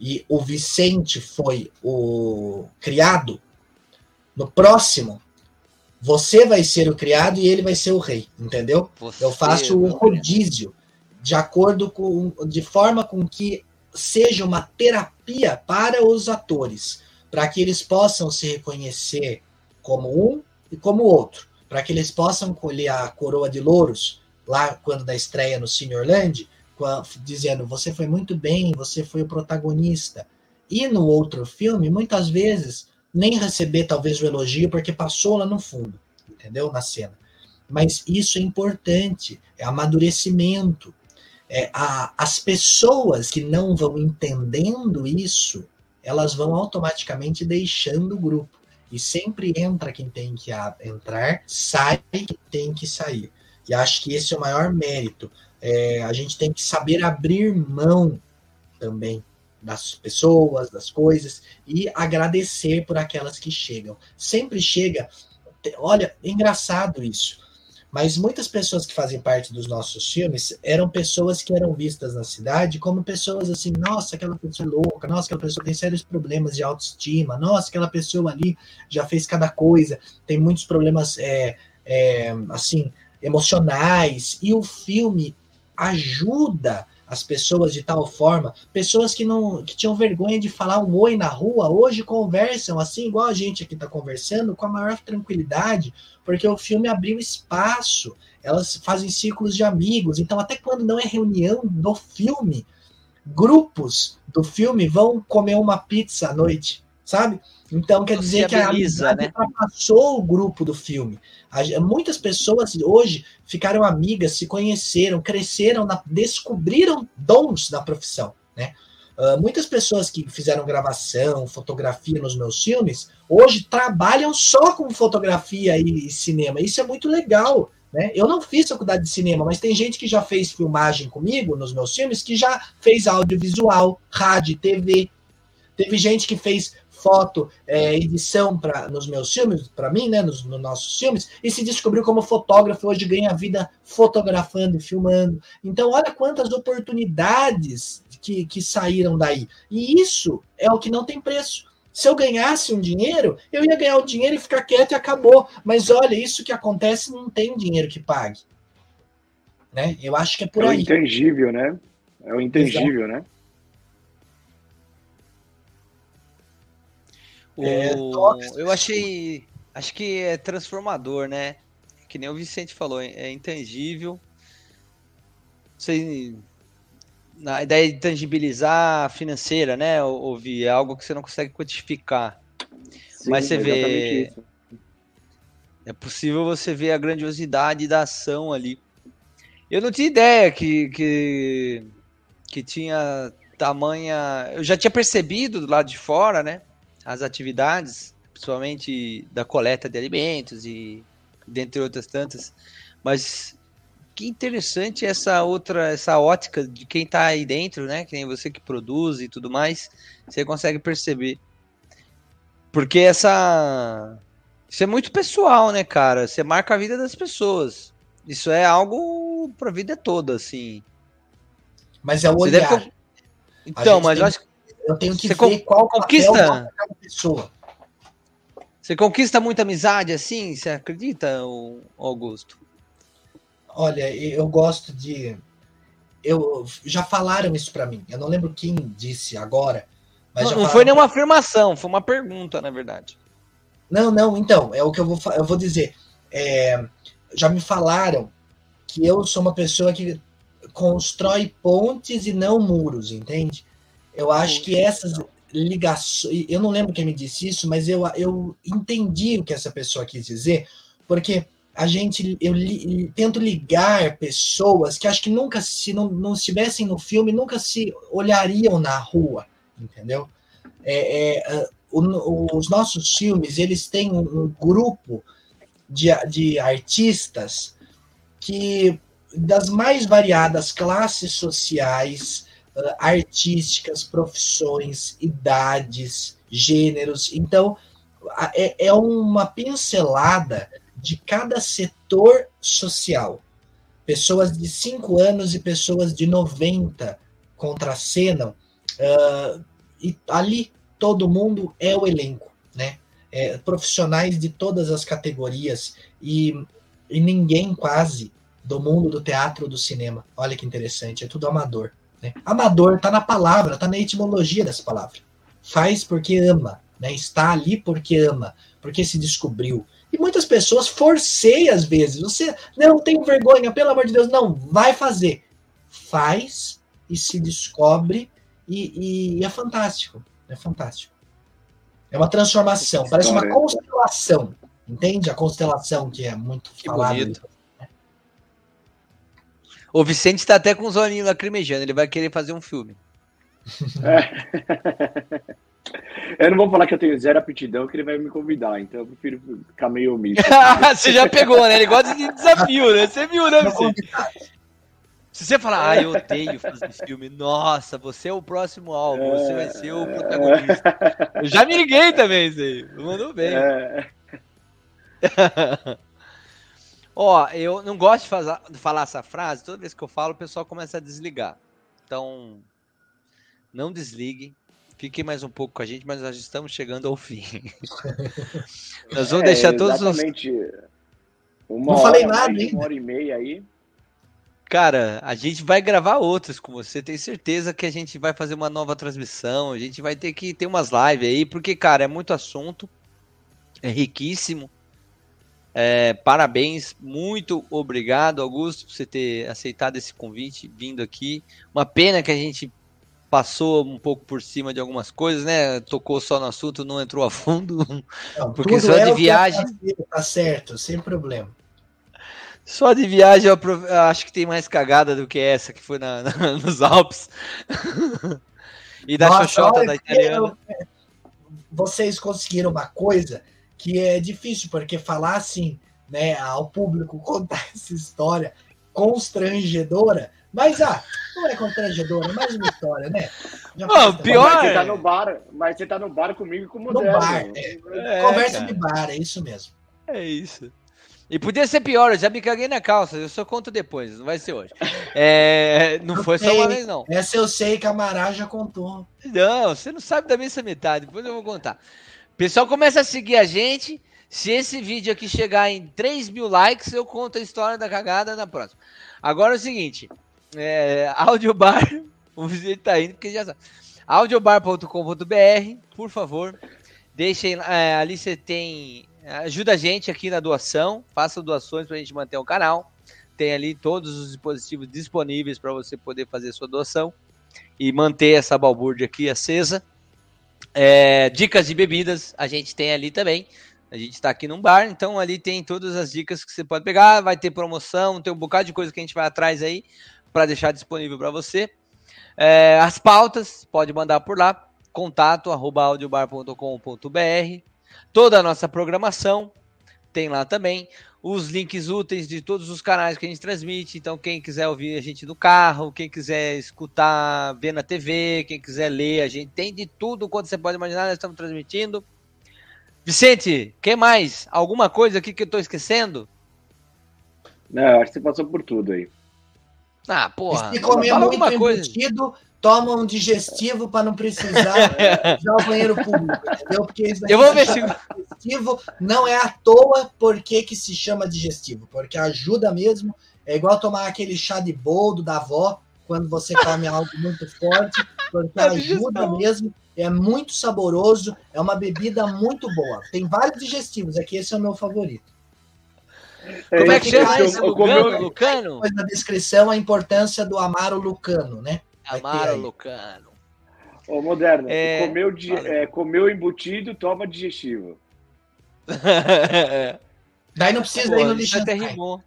e o Vicente foi o criado, no próximo, você vai ser o criado e ele vai ser o rei, entendeu? Você, eu faço o rodízio de acordo com, de forma com que seja uma terapia para os atores, para que eles possam se reconhecer como um e como outro, para que eles possam colher a coroa de louros lá quando da estreia no Seniorland, dizendo você foi muito bem, você foi o protagonista. E no outro filme, muitas vezes, nem receber talvez o elogio porque passou lá no fundo, entendeu? Na cena. Mas isso é importante, é amadurecimento. É, a, as pessoas que não vão entendendo isso, elas vão automaticamente deixando o grupo. E sempre entra quem tem que entrar, sai quem tem que sair. E acho que esse é o maior mérito. É, a gente tem que saber abrir mão também das pessoas, das coisas e agradecer por aquelas que chegam. Sempre chega. Olha, é engraçado isso. Mas muitas pessoas que fazem parte dos nossos filmes eram pessoas que eram vistas na cidade como pessoas assim, nossa, aquela pessoa é louca, nossa, aquela pessoa tem sérios problemas de autoestima, nossa, aquela pessoa ali já fez cada coisa, tem muitos problemas é, é, assim emocionais. E o filme ajuda as pessoas de tal forma, pessoas que não que tinham vergonha de falar um oi na rua, hoje conversam assim, igual a gente aqui está conversando, com a maior tranquilidade, porque o filme abriu espaço, elas fazem círculos de amigos, então até quando não é reunião do filme, grupos do filme vão comer uma pizza à noite, sabe? Então quer dizer que a amizade né? ultrapassou o grupo do filme. Muitas pessoas hoje ficaram amigas, se conheceram, cresceram, na, descobriram dons da profissão, né? Uh, muitas pessoas que fizeram gravação, fotografia nos meus filmes, hoje trabalham só com fotografia e cinema. Isso é muito legal. Né? Eu não fiz faculdade de cinema, mas tem gente que já fez filmagem comigo nos meus filmes, que já fez audiovisual, rádio, TV. Teve gente que fez foto, é, edição para nos meus filmes, para mim, né, nos, nos, nossos filmes, e se descobriu como fotógrafo, hoje ganha vida fotografando e filmando. Então, olha quantas oportunidades que, que saíram daí. E isso é o que não tem preço. Se eu ganhasse um dinheiro, eu ia ganhar o dinheiro e ficar quieto e acabou. Mas olha, isso que acontece não tem dinheiro que pague. Né? Eu acho que é por é aí. É o intangível, né? É o intangível, Exato. né? É, eu achei. Acho que é transformador, né? Que nem o Vicente falou, é intangível. Você, na ideia de tangibilizar financeira, né? Ouvir é algo que você não consegue quantificar. Sim, Mas você vê. Isso. É possível você ver a grandiosidade da ação ali. Eu não tinha ideia que, que, que tinha tamanha. Eu já tinha percebido do lado de fora, né? As atividades, principalmente da coleta de alimentos e dentre outras tantas. Mas que interessante essa outra, essa ótica de quem está aí dentro, né? Que nem você que produz e tudo mais, você consegue perceber. Porque essa. Isso é muito pessoal, né, cara? Você marca a vida das pessoas. Isso é algo pra vida toda, assim. Mas é o olhar. Deve... Então, mas tem... eu acho que eu tenho que você ver qual conquista cada pessoa. Você conquista muita amizade assim? Você acredita, Augusto? Olha, eu gosto de. Eu já falaram isso para mim. Eu não lembro quem disse agora. Mas não, não foi nenhuma afirmação, foi uma pergunta, na verdade. Não, não. Então é o que eu vou. Eu vou dizer. É, já me falaram que eu sou uma pessoa que constrói pontes e não muros, entende? Eu acho que essas ligações. Eu não lembro quem me disse isso, mas eu, eu entendi o que essa pessoa quis dizer, porque a gente eu li, tento ligar pessoas que acho que nunca se não, não estivessem no filme nunca se olhariam na rua entendeu é, é, o, os nossos filmes eles têm um, um, grupo de, de artistas que das mais variadas classes sociais artísticas, profissões, idades, gêneros. Então, é, é uma pincelada de cada setor social. Pessoas de 5 anos e pessoas de 90 contracenam, uh, e ali todo mundo é o elenco, né? É, profissionais de todas as categorias e, e ninguém quase do mundo do teatro do cinema. Olha que interessante, é tudo amador. Né? Amador está na palavra, está na etimologia dessa palavra. Faz porque ama, né? está ali porque ama, porque se descobriu. E muitas pessoas forcei às vezes. Você não tem vergonha, pelo amor de Deus, não, vai fazer. Faz e se descobre e, e é fantástico. É fantástico. É uma transformação, parece uma constelação. Entende? A constelação que é muito que falada. Bonito. O Vicente tá até com os olhinhos lacrimejando, ele vai querer fazer um filme. É. Eu não vou falar que eu tenho zero aptidão, que ele vai me convidar, então eu prefiro ficar meio omisso. você já pegou, né? Ele gosta de desafio, né? Você viu, né, você? Se você falar, ah, eu odeio fazer filme, nossa, você é o próximo álbum, você vai ser o protagonista. Eu já me liguei também, isso aí. Mandou bem. É. Ó, eu não gosto de, fazer, de falar essa frase, toda vez que eu falo, o pessoal começa a desligar. Então, não desligue, Fiquem mais um pouco com a gente, mas nós estamos chegando ao fim. nós vamos é, deixar todos os. Uma Não falei nada, mais, Uma hora e meia aí. Cara, a gente vai gravar outras com você. Tenho certeza que a gente vai fazer uma nova transmissão. A gente vai ter que ter umas lives aí, porque, cara, é muito assunto. É riquíssimo. É, parabéns, muito obrigado, Augusto, por você ter aceitado esse convite, vindo aqui. Uma pena que a gente passou um pouco por cima de algumas coisas, né? Tocou só no assunto, não entrou a fundo. Não, porque só é de viagem. Tá certo, sem problema. Só de viagem eu, acho que tem mais cagada do que essa que foi na, na, nos Alpes. e da Nossa, Xoxota da italiana. Eu, vocês conseguiram uma coisa que é difícil, porque falar assim, né, ao público, contar essa história constrangedora, mas ah, não é constrangedor, é mais uma história, né? Não, pior. Mas você tá no bar, mas você tá no bar comigo e com o Moderno. No bar, é. É, Conversa cara. de bar, é isso mesmo. É isso. E podia ser pior, eu já me caguei na calça, eu só conto depois, não vai ser hoje. É, não eu foi sei, só uma vez, não. Essa eu sei, Camará já contou. Não, você não sabe da minha metade, depois eu vou contar. Pessoal começa a seguir a gente. Se esse vídeo aqui chegar em 3 mil likes, eu conto a história da cagada na próxima. Agora é o seguinte: é, audiobar, o visito tá indo, porque já sabe. audiobar.com.br, por favor, deixem, é, ali você tem, ajuda a gente aqui na doação, faça doações para a gente manter o canal, tem ali todos os dispositivos disponíveis para você poder fazer sua doação e manter essa balbúrdia aqui acesa. É, dicas de bebidas a gente tem ali também. A gente está aqui num bar, então ali tem todas as dicas que você pode pegar. Vai ter promoção, tem um bocado de coisa que a gente vai atrás aí para deixar disponível para você. É, as pautas, pode mandar por lá, contato audiobar.com.br. Toda a nossa programação tem lá também. Os links úteis de todos os canais que a gente transmite. Então, quem quiser ouvir a gente no carro, quem quiser escutar, ver na TV, quem quiser ler, a gente tem de tudo quanto você pode imaginar, nós estamos transmitindo. Vicente, quem mais? Alguma coisa aqui que eu estou esquecendo? Não, acho que você passou por tudo aí. Ah, porra. Se comer muito embutido, toma um digestivo para não precisar usar o banheiro público, entendeu? Porque isso Eu vou ver se... digestivo não é à toa porque que se chama digestivo, porque ajuda mesmo. É igual tomar aquele chá de boldo da avó quando você come algo muito forte, porque ajuda mesmo. É muito saboroso, é uma bebida muito boa. Tem vários digestivos, aqui esse é o meu favorito. Como é que chama esse Lucano? Lucano? Na descrição a importância do Amaro Lucano, né? Amaro Lucano. Ô, Moderno, é... comeu, di... é, comeu embutido, toma digestivo. Daí não precisa Pô, ir no lixo. Isso até rimou.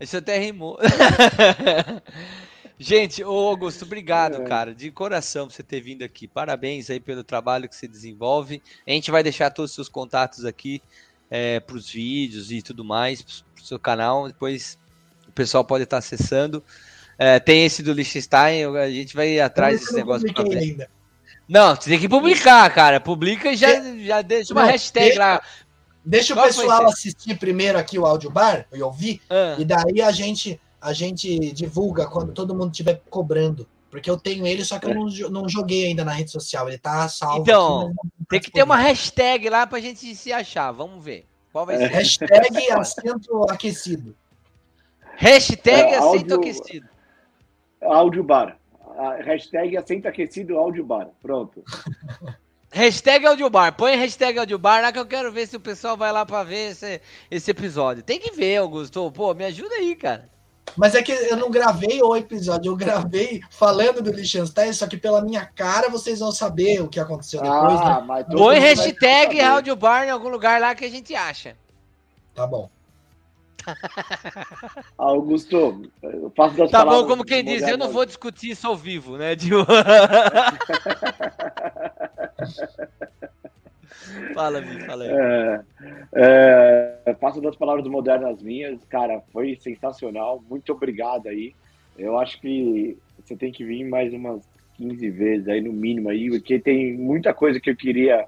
Isso até rimou. Gente, ô Augusto, obrigado, é. cara, de coração por você ter vindo aqui. Parabéns aí pelo trabalho que você desenvolve. A gente vai deixar todos os seus contatos aqui é, para os vídeos e tudo mais, para o seu canal. Depois o pessoal pode estar acessando. É, tem esse do Liechtenstein, a gente vai ir atrás desse negócio. Ainda. Não, você tem que publicar, cara. Publica e já, já deixa uma não, hashtag deixa, lá. Deixa Qual o pessoal assistir primeiro aqui o áudio bar e ouvir, ah. e daí a gente, a gente divulga quando todo mundo estiver cobrando. Porque eu tenho ele, só que eu não, não joguei ainda na rede social. Ele tá salvo. Então, aqui, tem que ter uma hashtag lá pra gente se achar. Vamos ver. Qual vai ser? Hashtag assento aquecido. Hashtag é, assento aquecido. Áudio bar. Hashtag assento aquecido áudio bar. Pronto. Hashtag audiobar. Põe hashtag audiobar lá que eu quero ver se o pessoal vai lá pra ver esse, esse episódio. Tem que ver, Augusto. Pô, me ajuda aí, cara. Mas é que eu não gravei o episódio, eu gravei falando do Liechtenstein, só que pela minha cara vocês vão saber o que aconteceu depois. Ah, né? mas Põe hashtag Audio Bar em algum lugar lá que a gente acha. Tá bom. Augusto, eu faço das Tá bom, como quem diz, eu não vou discutir isso ao vivo, né? De... fala, Vi, fala aí. É, é, faço das palavras do Moderno as minhas. Cara, foi sensacional. Muito obrigado aí. Eu acho que você tem que vir mais umas 15 vezes aí, no mínimo aí, porque tem muita coisa que eu queria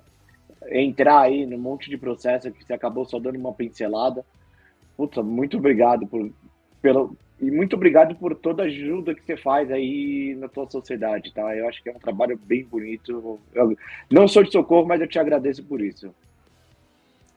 entrar aí no monte de processo que você acabou só dando uma pincelada. Puta, muito obrigado por, pelo, e muito obrigado por toda a ajuda que você faz aí na tua sociedade, tá? Eu acho que é um trabalho bem bonito. Eu não sou de socorro, mas eu te agradeço por isso.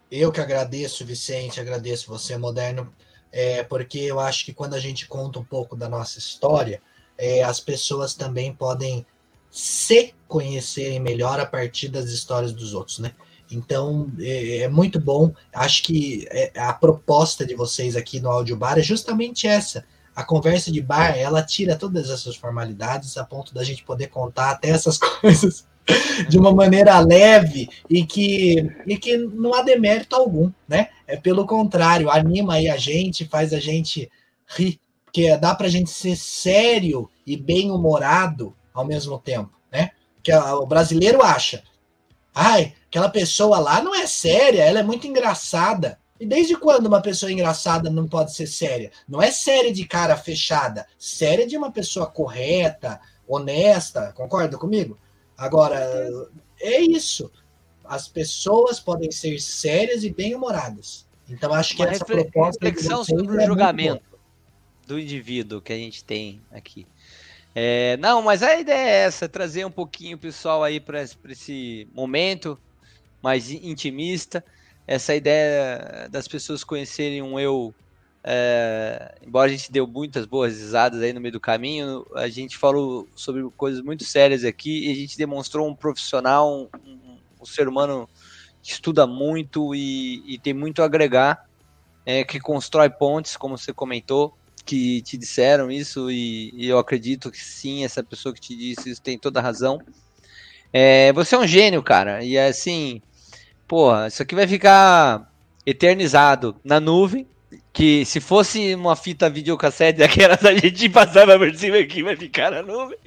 Eu que agradeço, Vicente, agradeço você, Moderno, é, porque eu acho que quando a gente conta um pouco da nossa história, é, as pessoas também podem se conhecerem melhor a partir das histórias dos outros, né? Então é, é muito bom. Acho que é, a proposta de vocês aqui no Audio Bar é justamente essa. A conversa de bar, ela tira todas essas formalidades a ponto da gente poder contar até essas coisas de uma maneira leve e que, e que não há demérito algum, né? É pelo contrário, anima aí a gente, faz a gente rir, porque dá pra gente ser sério e bem humorado ao mesmo tempo, né? Que o brasileiro acha, ai, aquela pessoa lá não é séria, ela é muito engraçada. E desde quando uma pessoa engraçada não pode ser séria? Não é séria de cara fechada, séria de uma pessoa correta, honesta, concorda comigo? Agora, é isso. As pessoas podem ser sérias e bem-humoradas. Então, acho que Uma essa reflexão sobre é o muito julgamento do indivíduo que a gente tem aqui. É, não, mas a ideia é essa, trazer um pouquinho o pessoal aí para esse momento mais intimista, essa ideia das pessoas conhecerem um eu, é, embora a gente deu muitas boas risadas aí no meio do caminho, a gente falou sobre coisas muito sérias aqui e a gente demonstrou um profissional, um, um- ser humano que estuda muito e, e tem muito a agregar, é, que constrói pontes, como você comentou, que te disseram isso e, e eu acredito que sim, essa pessoa que te disse isso tem toda a razão. É, você é um gênio, cara, e é assim, porra, isso aqui vai ficar eternizado na nuvem, que se fosse uma fita videocassete daquelas a gente passava por cima aqui, vai ficar na nuvem.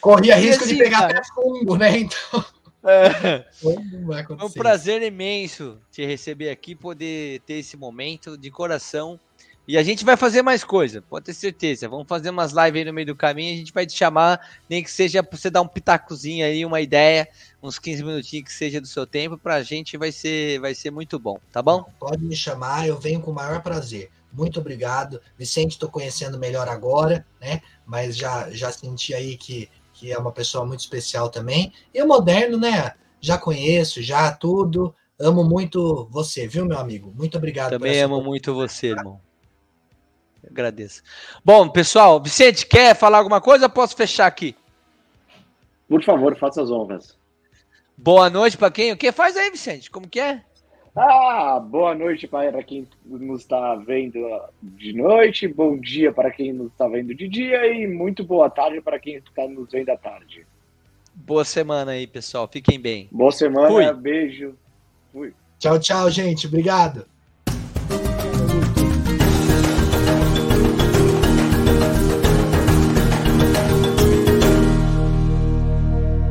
Corria E risco assim, de pegar cara? até fungo, né? Então, É. Foi um prazer imenso te receber aqui, poder ter esse momento de coração. E a gente vai fazer mais coisa, pode ter certeza. Vamos fazer umas lives aí no meio do caminho. A gente vai te chamar, nem que seja pra você dar um pitacozinho aí, uma ideia, uns 15 minutinhos que seja do seu tempo. Pra gente vai ser, vai ser muito bom, tá bom? Pode me chamar, eu venho com o maior prazer. Muito obrigado. Vicente, estou conhecendo melhor agora, né? Mas já, já senti aí que, que é uma pessoa muito especial também. E o Moderno, né? Já conheço, já tudo. Amo muito você, viu, meu amigo? Muito obrigado. Também amo muito você, irmão. Eu agradeço. Bom, pessoal, Vicente, quer falar alguma coisa? Posso fechar aqui? Por favor, faça as honras. Boa noite pra quem? O que faz aí, Vicente? Como que é? Ah, boa noite para quem nos está vendo de noite, bom dia para quem nos está vendo de dia e muito boa tarde para quem está nos vendo à tarde. Boa semana aí, pessoal. Fiquem bem. Boa semana, Fui. beijo. Fui. Tchau, tchau, gente. Obrigado.